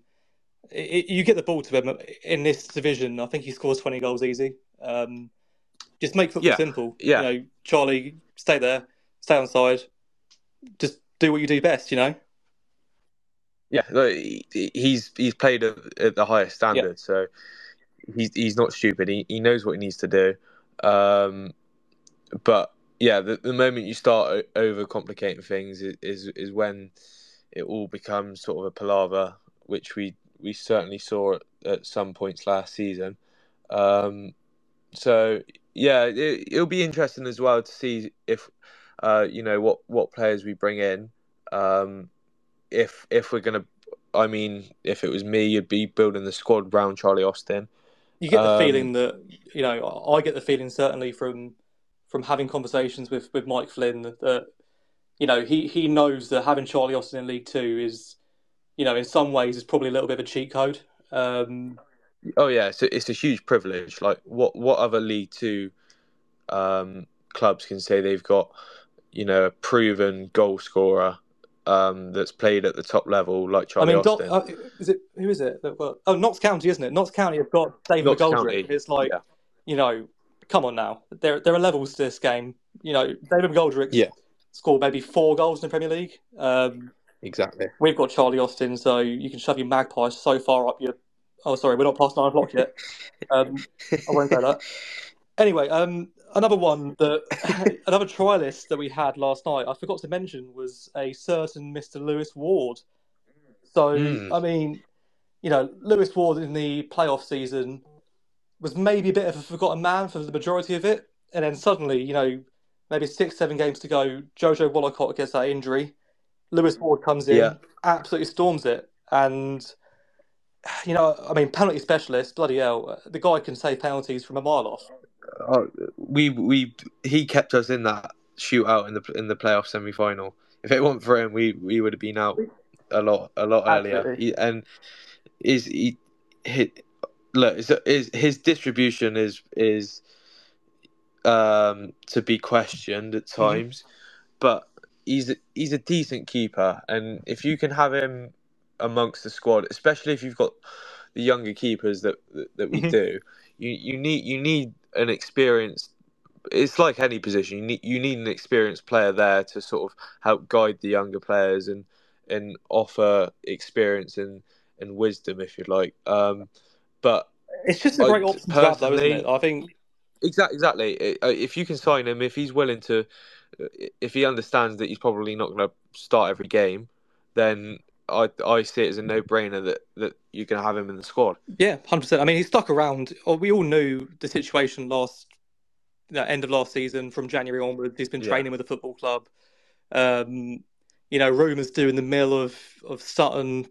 it, you get the ball to him in this division. I think he scores twenty goals easy. Um, just make football Yeah, simple. yeah. You know, Charlie, stay there, stay on side, just do what you do best. You know. Yeah, he's he's played at, at the highest standard, so he's he's not stupid. He he knows what he needs to do. Um, but yeah, the, the moment you start overcomplicating things is, is is when it all becomes sort of a palaver, which we we certainly saw at, at some points last season. Um, so yeah, it, it'll be interesting as well to see if uh, you know what what players we bring in. Um, if if we're gonna, I mean, if it was me, you'd be building the squad around Charlie Austin. You get the Um, feeling that you know. I get the feeling certainly from from having conversations with with Mike Flynn that, that you know he he knows that having Charlie Austin in League Two is you know in some ways is probably a little bit of a cheat code. Um, Oh yeah, so it's a huge privilege. Like what what other League Two um, clubs can say they've got, you know, a proven goal scorer um, that's played at the top level like Charlie I mean, Doc, Austin. uh, is it who is it? that got- Oh, Notts County, isn't it? Notts County have got David Notts McGoldrick. County, It's like yeah. you know, come on now. There there are levels to this game. You know, David McGoldrick Yeah. scored maybe four goals in the Premier League. Um, Exactly. We've got Charlie Austin, so you can shove your magpies so far up your. Oh, sorry, we're not past nine o'clock yet. <laughs> Um, I won't say that. Anyway, um, another one that <laughs> another trialist that we had last night. I forgot to mention was a certain Mister Lewis Ward. So Mm. I mean, you know, Lewis Ward in the playoff season was maybe a bit of a forgotten man for the majority of it, and then suddenly, you know, maybe six, seven games to go, Jojo Wollacott gets that injury. Lewis Ward comes in, Yeah. absolutely storms it, and you know, I mean, penalty specialist, bloody hell, the guy can save penalties from a mile off. Oh, we we he kept us in that shootout in the in the playoff semi final. If it weren't for him, we, we would have been out a lot a lot earlier. He, and is he, he look is, is his distribution is is um to be questioned at times, but he's a, he's a decent keeper, and if you can have him amongst the squad, especially if you've got the younger keepers that that, that we Mhm. do, you you need you need an experienced. It's like any position. You need you need an experienced player there to sort of help guide the younger players and and offer experience and, and wisdom, if you'd like. Um, but It's just a great option to have, though, isn't it? I think Exactly, exactly. If you can sign him, if he's willing to, if he understands that he's probably not going to start every game, then I I see it as a no brainer that that you can have him in the squad. Yeah, hundred percent. I mean, he stuck around. We all knew the situation last, you know, end of last season from January onwards. He's been Yeah. training with the football club. Um, you know, rumours doing the mill of of Sutton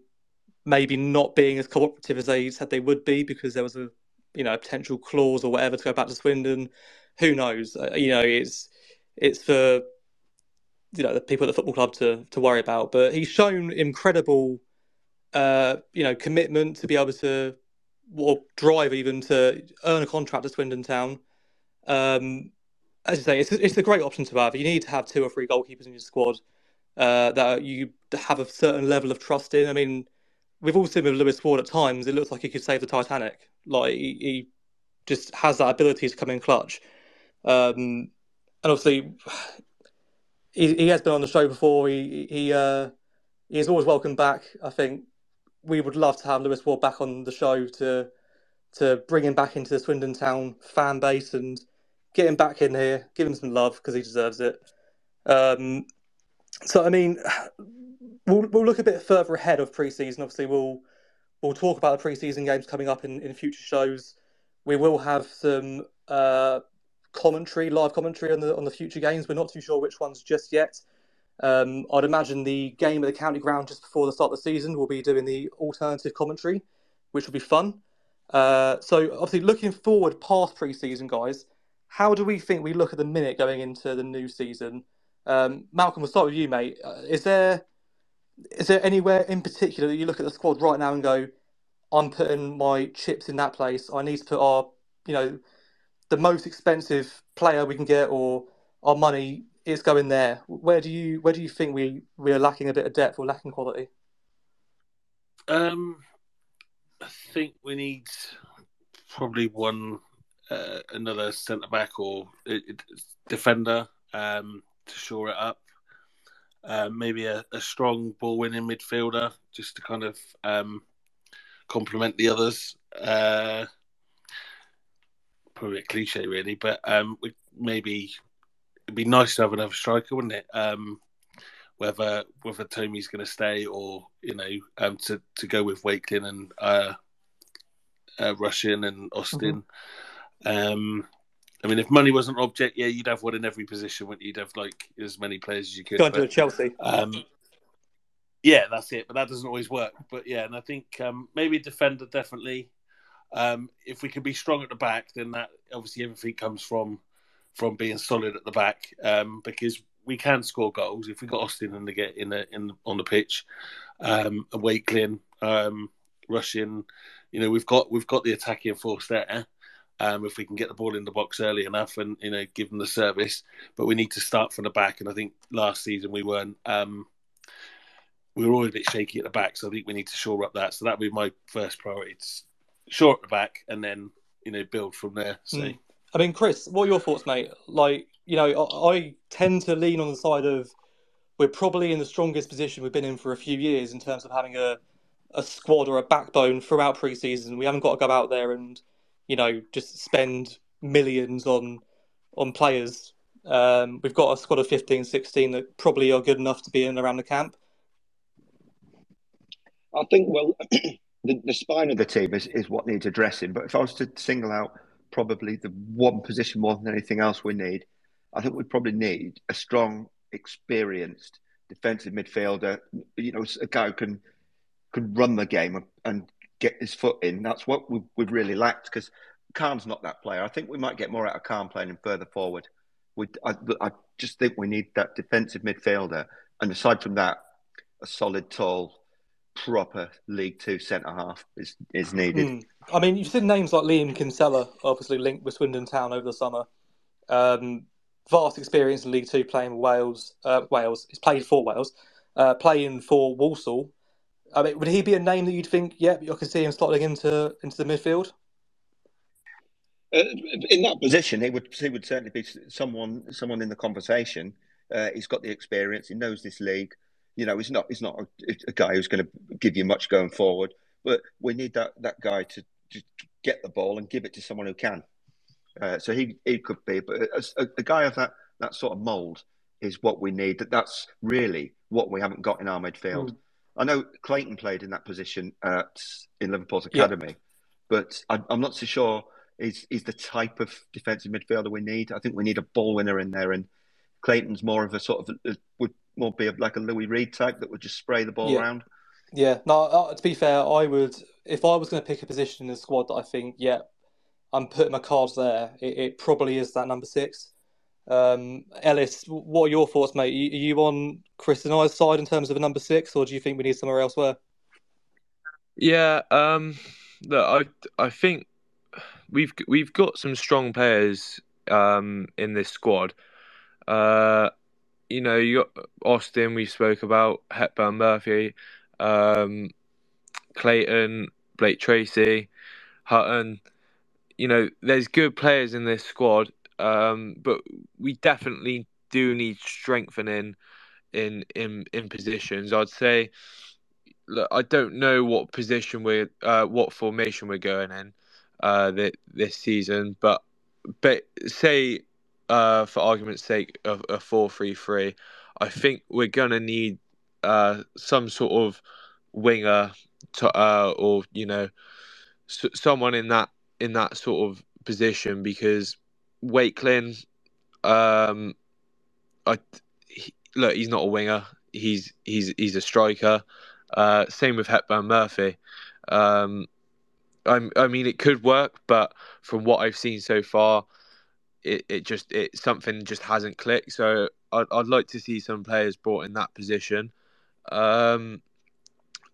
maybe not being as cooperative as they said they would be because there was a you know a potential clause or whatever to go back to Swindon. Who knows? Uh, you know, it's it's for you know the people at the football club to to worry about. But he's shown incredible, uh, you know, commitment to be able to or drive even to earn a contract at Swindon Town. Um, as you say, it's it's a great option to have. You need to have two or three goalkeepers in your squad uh, that you have a certain level of trust in. I mean, we've all seen with Lewis Ward at times. It looks like he could save the Titanic. Like he, he just has that ability to come in clutch. Um, and obviously, he, he has been on the show before. He he uh, he is always welcome back. I think we would love to have Lewis Ward back on the show to to bring him back into the Swindon Town fan base and get him back in here, give him some love because he deserves it. Um, so I mean, we'll we'll look a bit further ahead of pre-season. Obviously, we'll we'll talk about the pre-season games coming up in, in future shows. We will have some uh, commentary, live commentary on the on the future games. We're not too sure which ones just yet. Um, I'd imagine the game at the county ground just before the start of the season will be doing the alternative commentary, which will be fun. Uh, so obviously, looking forward past pre-season, guys, how do we think we look at the minute going into the new season? Um, Malcolm, we'll start with you, mate. Uh, is there is there anywhere in particular that you look at the squad right now and go, I'm putting my chips in that place. I need to put our, you know, the most expensive player we can get, or our money is going there. Where do you where do you think we we are lacking a bit of depth or lacking quality? Um, I think we need probably one uh, another centre back or uh, defender um, to shore it up. Uh, maybe a, a, strong ball winning midfielder just to kind of um, complement the others. Uh, probably a cliche, really, but um, we, maybe it'd be nice to have another striker, wouldn't it? Um, whether whether Tomi's going to stay or you know um, to to go with Wakelin and uh, uh, Rushian and Austin. Mm-hmm. Um, I mean, if money wasn't an object, yeah, you'd have one in every position. Wouldn't you? would have like as many players as you could. Go to Chelsea. Um, yeah, that's it. But that doesn't always work. But yeah, and I think um, maybe defender definitely. Um, if we can be strong at the back, then that obviously everything comes from from being solid at the back. Um, because we can score goals if we got Austin in the get in the in on the pitch, um, and Wakelin, um, Rushian. You know, we've got we've got the attacking force there. Um, if we can get the ball in the box early enough and you know give them the service, but we need to start from the back. And I think last season we weren't. Um, we were always a bit shaky at the back, so I think we need to shore up that. So that would be my first priority: shore up the back, and then you know build from there. So. Mm. I mean, Chris, what are your thoughts, mate? Like, you know, I, I tend to lean on the side of we're probably in the strongest position we've been in for a few years in terms of having a a squad or a backbone throughout preseason. We haven't got to go out there and you know just spend millions on on players. Um, we've got a squad of 15, 16 that probably are good enough to be in around the camp. I think well, <clears throat> the, the spine of the team is, is what needs addressing. But if I was to single out probably the one position more than anything else we need, I think we probably need a strong, experienced defensive midfielder. You know, a guy who can can run the game and get his foot in. That's what we've, we've really lacked because Cain's not that player. I think we might get more out of Cain playing him further forward. We, I, I just think we need that defensive midfielder, and aside from that, a solid, tall, proper League Two centre half is is needed. Mm. I mean, you've seen names like Liam Kinsella, obviously linked with Swindon Town over the summer. Um, vast experience in League Two, playing Wales. Uh, Wales, he's played for Wales, uh, playing for Walsall. I mean, would he be a name that you'd think, yeah, you can see him slotting into into the midfield? Uh, in that position, he would he would certainly be someone someone in the conversation. Uh, he's got the experience. He knows this league. You know, he's not he's not a, a guy who's going to give you much going forward. But we need that that guy to, to get the ball and give it to someone who can. Uh, so he he could be, but a, a, guy of that that sort of mould is what we need. That that's really what we haven't got in our midfield. Mm. I know Clayton played in that position at in Liverpool's academy, yeah. but I, am not so sure he's, he's the type of defensive midfielder we need. I think we need a ball winner in there, and Clayton's more of a sort of a, would more be like a Louis Reed type that would just spray the ball yeah. around. Yeah. No, uh, to be fair, I would if I was going to pick a position in the squad that I think, yeah, I'm putting my cards there. It, it probably is that number six. Um, Ellis, what are your thoughts, mate? Are you on Chris and I's side in terms of a number six, or do you think we need somewhere elsewhere? Yeah, um, look, I I think we've we've got some strong players um, in this squad. Uh, you know, you got Austin. We spoke about Hepburn, Murphy, um, Clayton, Blake Tracy, Hutton. You know, there's good players in this squad. Um, but we definitely do need strengthening in in in positions. I'd say, look, I don't know what position we're, uh, what formation we're going in, uh, this, this season, but but say, uh, for argument's sake, a, a four three three, I think we're gonna need uh some sort of winger to, uh, or you know, s- someone in that in that sort of position because Wakelin, um, I he, look, he's not a winger. He's he's he's a striker. Uh, same with Hepburn Murphy. Um, I, I mean, it could work, but from what I've seen so far, it, it just it something just hasn't clicked. So I'd, I'd like to see some players brought in that position. Um,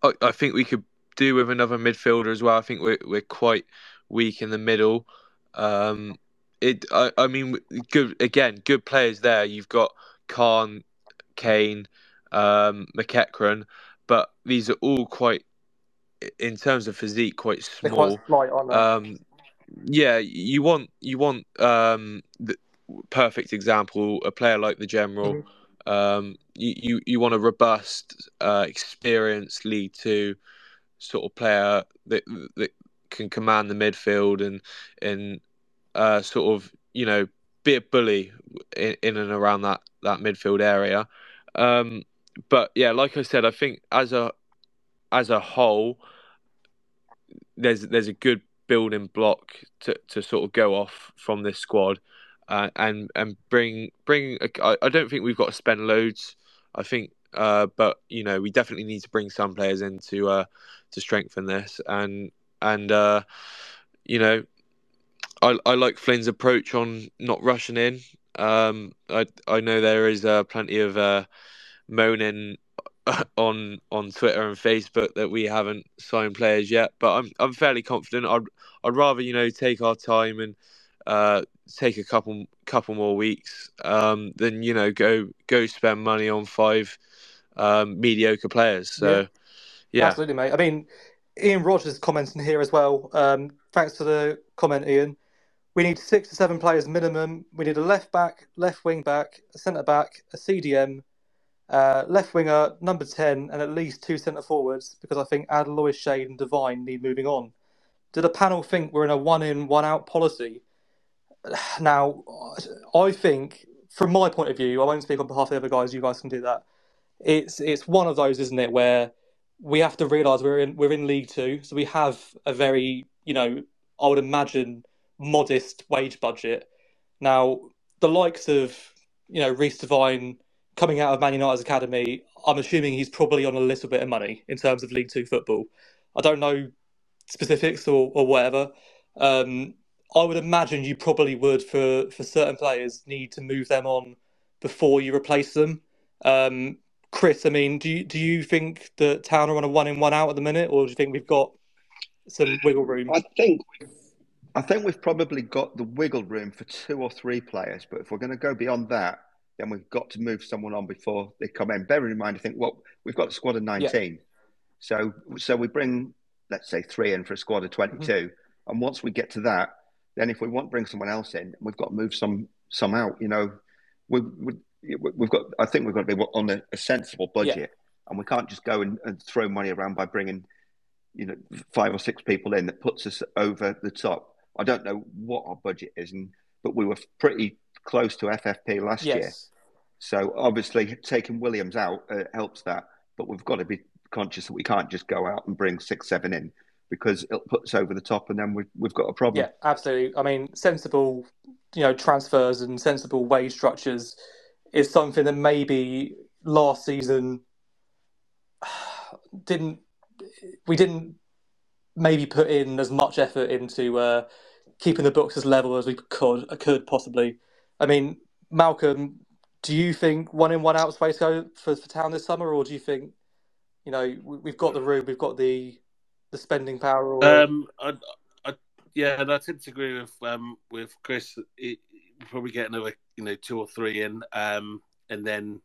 I, I think we could do with another midfielder as well. I think we're we're quite weak in the middle. Um, it. I, I mean, good again. Good players there. You've got Khan, Kane, um, McEachran, but these are all quite, in terms of physique, quite small. slight? Um, yeah, you want you want um, the perfect example a player like the general. Mhm. Um, you, you you want a robust, uh, experienced lead to sort of player that that can command the midfield and and uh, sort of you know be a bully in, in and around that that midfield area. Um, but yeah, like I said, I think as a as a whole, there's there's a good building block to, to sort of go off from this squad, uh, and and bring bring. I I don't think we've got to spend loads. I think, uh, but you know, we definitely need to bring some players in to uh, to strengthen this, and and uh, you know, I I like Flynn's approach on not rushing in. Um, I I know there is uh, plenty of uh, moaning <laughs> on on Twitter and Facebook that we haven't signed players yet, but I'm I'm fairly confident. I'd I'd rather you know take our time and uh, take a couple couple more weeks um, than you know go go spend money on five um, mediocre players. So yeah, Absolutely, mate. I mean, Ian Rogers commenting here as well. Um, thanks for the comment, Ian. We need six to seven players minimum. We need a left back, left wing back, a centre back, a CDM, uh, left winger, number 10, and at least two centre forwards because I think Adeloye, Shade, and Devine need moving on. Do the panel think we're in a one in, one out policy? <sighs> Now, I think, from my point of view, I won't speak on behalf of the other guys, you guys can do that. It's it's one of those, isn't it, where we have to realise we're in we're in League Two, so we have a very, you know, I would imagine modest wage budget. Now, the likes of, you know, Reece Devine coming out of Man United's academy, I'm assuming he's probably on a little bit of money in terms of League Two football. I don't know specifics or, or whatever. Um, I would imagine you probably would for, for certain players need to move them on before you replace them. Um, Chris, I mean, do you do you think that Town are on a one in one out at the minute, or do you think we've got some wiggle room? I think I think we've probably got the wiggle room for two or three players, but if we're going to go beyond that, then we've got to move someone on before they come in. Bearing in mind, I think well, we've got a squad of nineteen, so so we bring let's say three in for a squad of mm-hmm. 22 and once we get to that, then if we want to bring someone else in, we've got to move some some out. You know, we, we we've got. I think we've got to be on a, a sensible budget, Yeah. and we can't just go and, and throw money around by bringing, you know, five or six people in that puts us over the top. I don't know what our budget is, and but we were pretty close to FFP last year. So obviously, taking Williams out uh, helps that, but we've got to be conscious that we can't just go out and bring six, seven in because it puts us over the top, and then we've we've got a problem. Yeah, absolutely. I mean, sensible, you know, transfers and sensible wage structures is something that maybe last season <sighs> didn't we didn't maybe put in as much effort into uh, keeping the books as level as we could could possibly. I mean, Malcolm, do you think one in one out is the way to go for, for town this summer, or do you think you know we- we've got the room, we've got the the spending power? Or... Um, I, I, yeah, and I tend to agree with um, with Chris. It, we'll probably get another, you know, two or three in, um, and then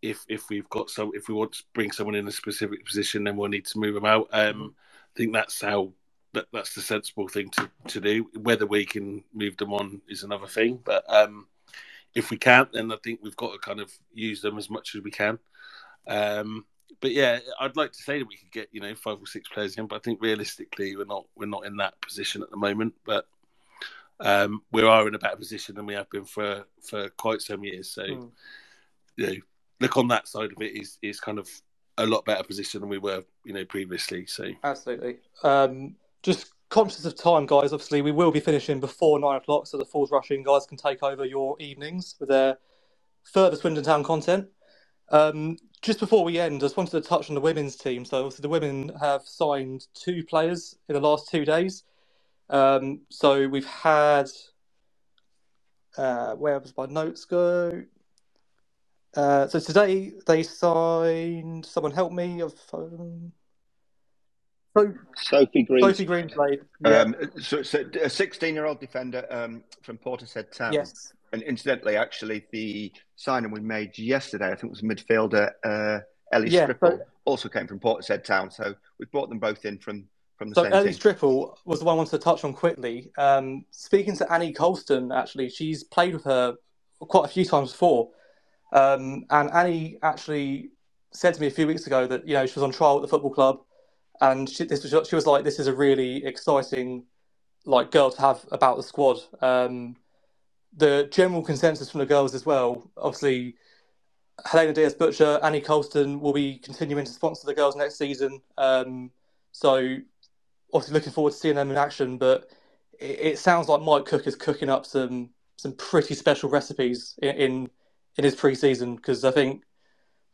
if if we've got some, if we want to bring someone in a specific position, then we'll need to move them out. Um, I think that's how that, that's the sensible thing to, to do. Whether we can move them on is another thing, but um, if we can't, then I think we've got to kind of use them as much as we can. Um, but yeah, I'd like to say that we could get you know five or six players in, but I think realistically we're not we're not in that position at the moment. But um, we are in a better position than we have been for for quite some years. So Mm. you know, look on that side of it is is kind of a lot better position than we were you know previously. So Absolutely. Um, just conscious of time, guys. Obviously, we will be finishing before nine o'clock, so the Falls Rushing guys can take over your evenings with their further Swindon Town content. Um, just before we end, I just wanted to touch on the women's team. So, obviously, the women have signed two players in the last two days. Um, so, we've had. Uh, where does my notes go? Uh, so today they signed. Someone help me. I've, um, Sophie Green. Sophie Green played. Yeah. Um, so, so a 16 year old defender um, from Portishead Town. yes. And incidentally, actually, the signing we made yesterday, I think it was midfielder uh, Ellie Yeah, Stripple, so- also came from Portishead Town. So we brought them both in from, from the So same Ellie team. Stripple was the one I wanted to touch on quickly. Um, speaking to Annie Colston, actually, she's played with her quite a few times before, um, and Annie actually said to me a few weeks ago that you know she was on trial at the football club, and she, this was, she was like, "This is a really exciting like girl to have about the squad." Um, the general consensus from the girls as well, obviously. Helena Diaz Butcher, Annie Colston will be continuing to sponsor the girls next season. Um, so obviously looking forward to seeing them in action. But it, it sounds like Mike Cook is cooking up some some pretty special recipes in in, in his pre-season because I think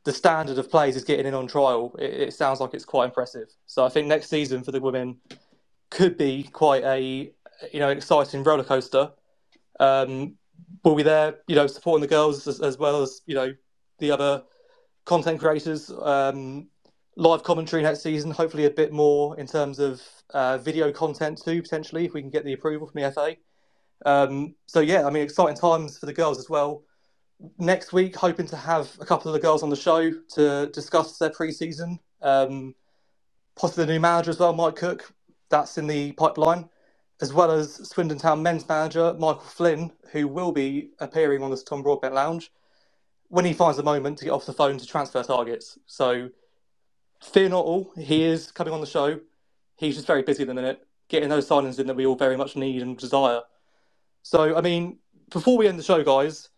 the standard of plays is getting in on trial. It, it sounds like it's quite impressive. So I think next season for the women could be quite a you know exciting roller coaster. Um, we'll be there, you know, supporting the girls as, as well as you know the other content creators. Um, live commentary next season, hopefully a bit more in terms of uh, video content too, potentially, if we can get the approval from the FA. Um, so, yeah, I mean, exciting times for the girls as well. Next week, hoping to have a couple of the girls on the show to discuss their pre season. Um, possibly the new manager as well, Mike Cook. That's in the pipeline. As well as Swindon Town men's manager, Michael Flynn, who will be appearing on this Tom Broadbent Lounge when he finds a moment to get off the phone to transfer targets. So, fear not all, he is coming on the show. He's just very busy at the minute, getting those signings in that we all very much need and desire. So, I mean, before we end the show, guys,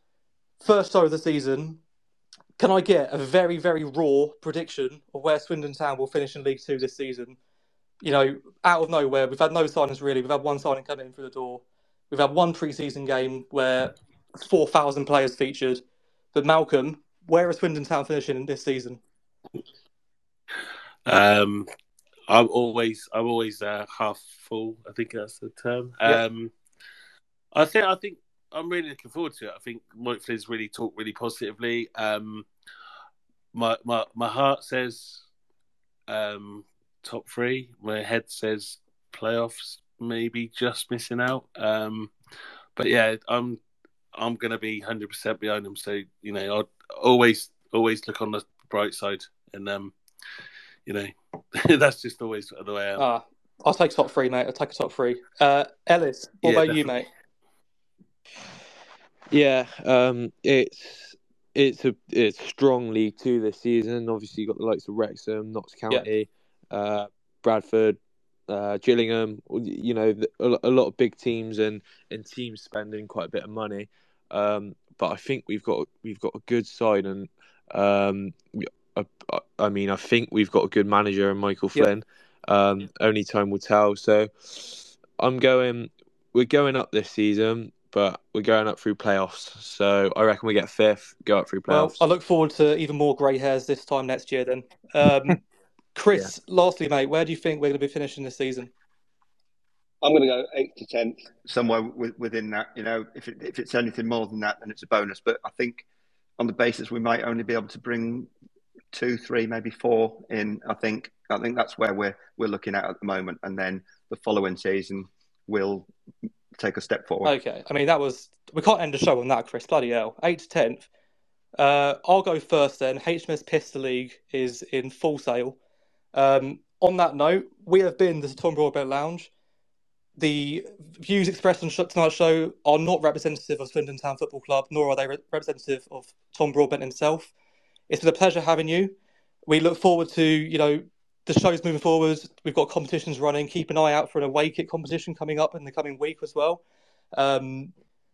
first show of the season, can I get a very, very raw prediction of where Swindon Town will finish in League Two this season? You know, out of nowhere, we've had no signings really. We've had one signing come in through the door. We've had one pre-season game where 4,000 players featured. But Malcolm, where is Swindon Town finishing in this season? Um, I'm always I'm always uh, half full. I think that's the term. Yeah. Um, I think I think I'm really looking forward to it. I think Mike Flynn's really talked really positively. Um, my my my heart says um, top three. My head says playoffs, maybe just missing out. Um, but yeah, I'm I'm gonna be hundred percent behind them. So you know, I'll always always look on the bright side, and um, you know, <laughs> that's just always the way I am. Ah, I'll take top three, mate. I'll take a top three. Uh, Ellis, what Yeah, about you, mate? Yeah, um, it's it's a it's strong League Two this season. Obviously, you got the likes of Wrexham, Notts County, uh, Bradford, uh, Gillingham. You know, a, a lot of big teams and and teams spending quite a bit of money. Um, but I think we've got we've got a good side, and um, I, I- mean, I think we've got a good manager in Michael. Flynn. Um, only time will tell. So, I'm going. We're going up this season, but we're going up through playoffs. So I reckon we get fifth, go up through playoffs. Well, playoffs. I look forward to even more grey hairs this time next year. Then, um, <laughs> Chris, lastly, mate, where do you think we're going to be finishing this season? I'm going to go eighth to tenth, somewhere wi- within that. You know, if it, if it's anything more than that, then it's a bonus. But I think on the basis we might only be able to bring two, three, maybe four in. I think I think that's where we're we're looking at at the moment, and then the following season we'll take a step forward. Okay, I mean that was we can't end the show on that, Chris. Bloody hell, eight to tenth. Uh, I'll go first then. HMS Pistol League is in full sail. Um, on that note, we have been the Tom Broadbent Lounge. The views expressed on tonight's show are not representative of Swindon Town Football Club, nor are they re- representative of Tom Broadbent himself. It's been a pleasure having you. We look forward to you know the shows moving forward. We've got competitions running. Keep an eye out for an away kit competition coming up in the coming week as well. Um,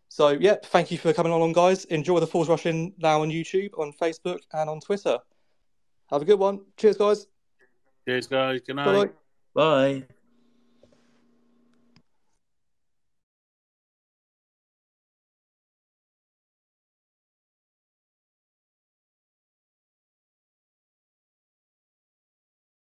so, yeah, thank you for coming along, guys. Enjoy the Falls Rush in now on YouTube, on Facebook, and on Twitter. Have a good one. Cheers, guys. Cheers, guys. Good night. Bye bye. Bye.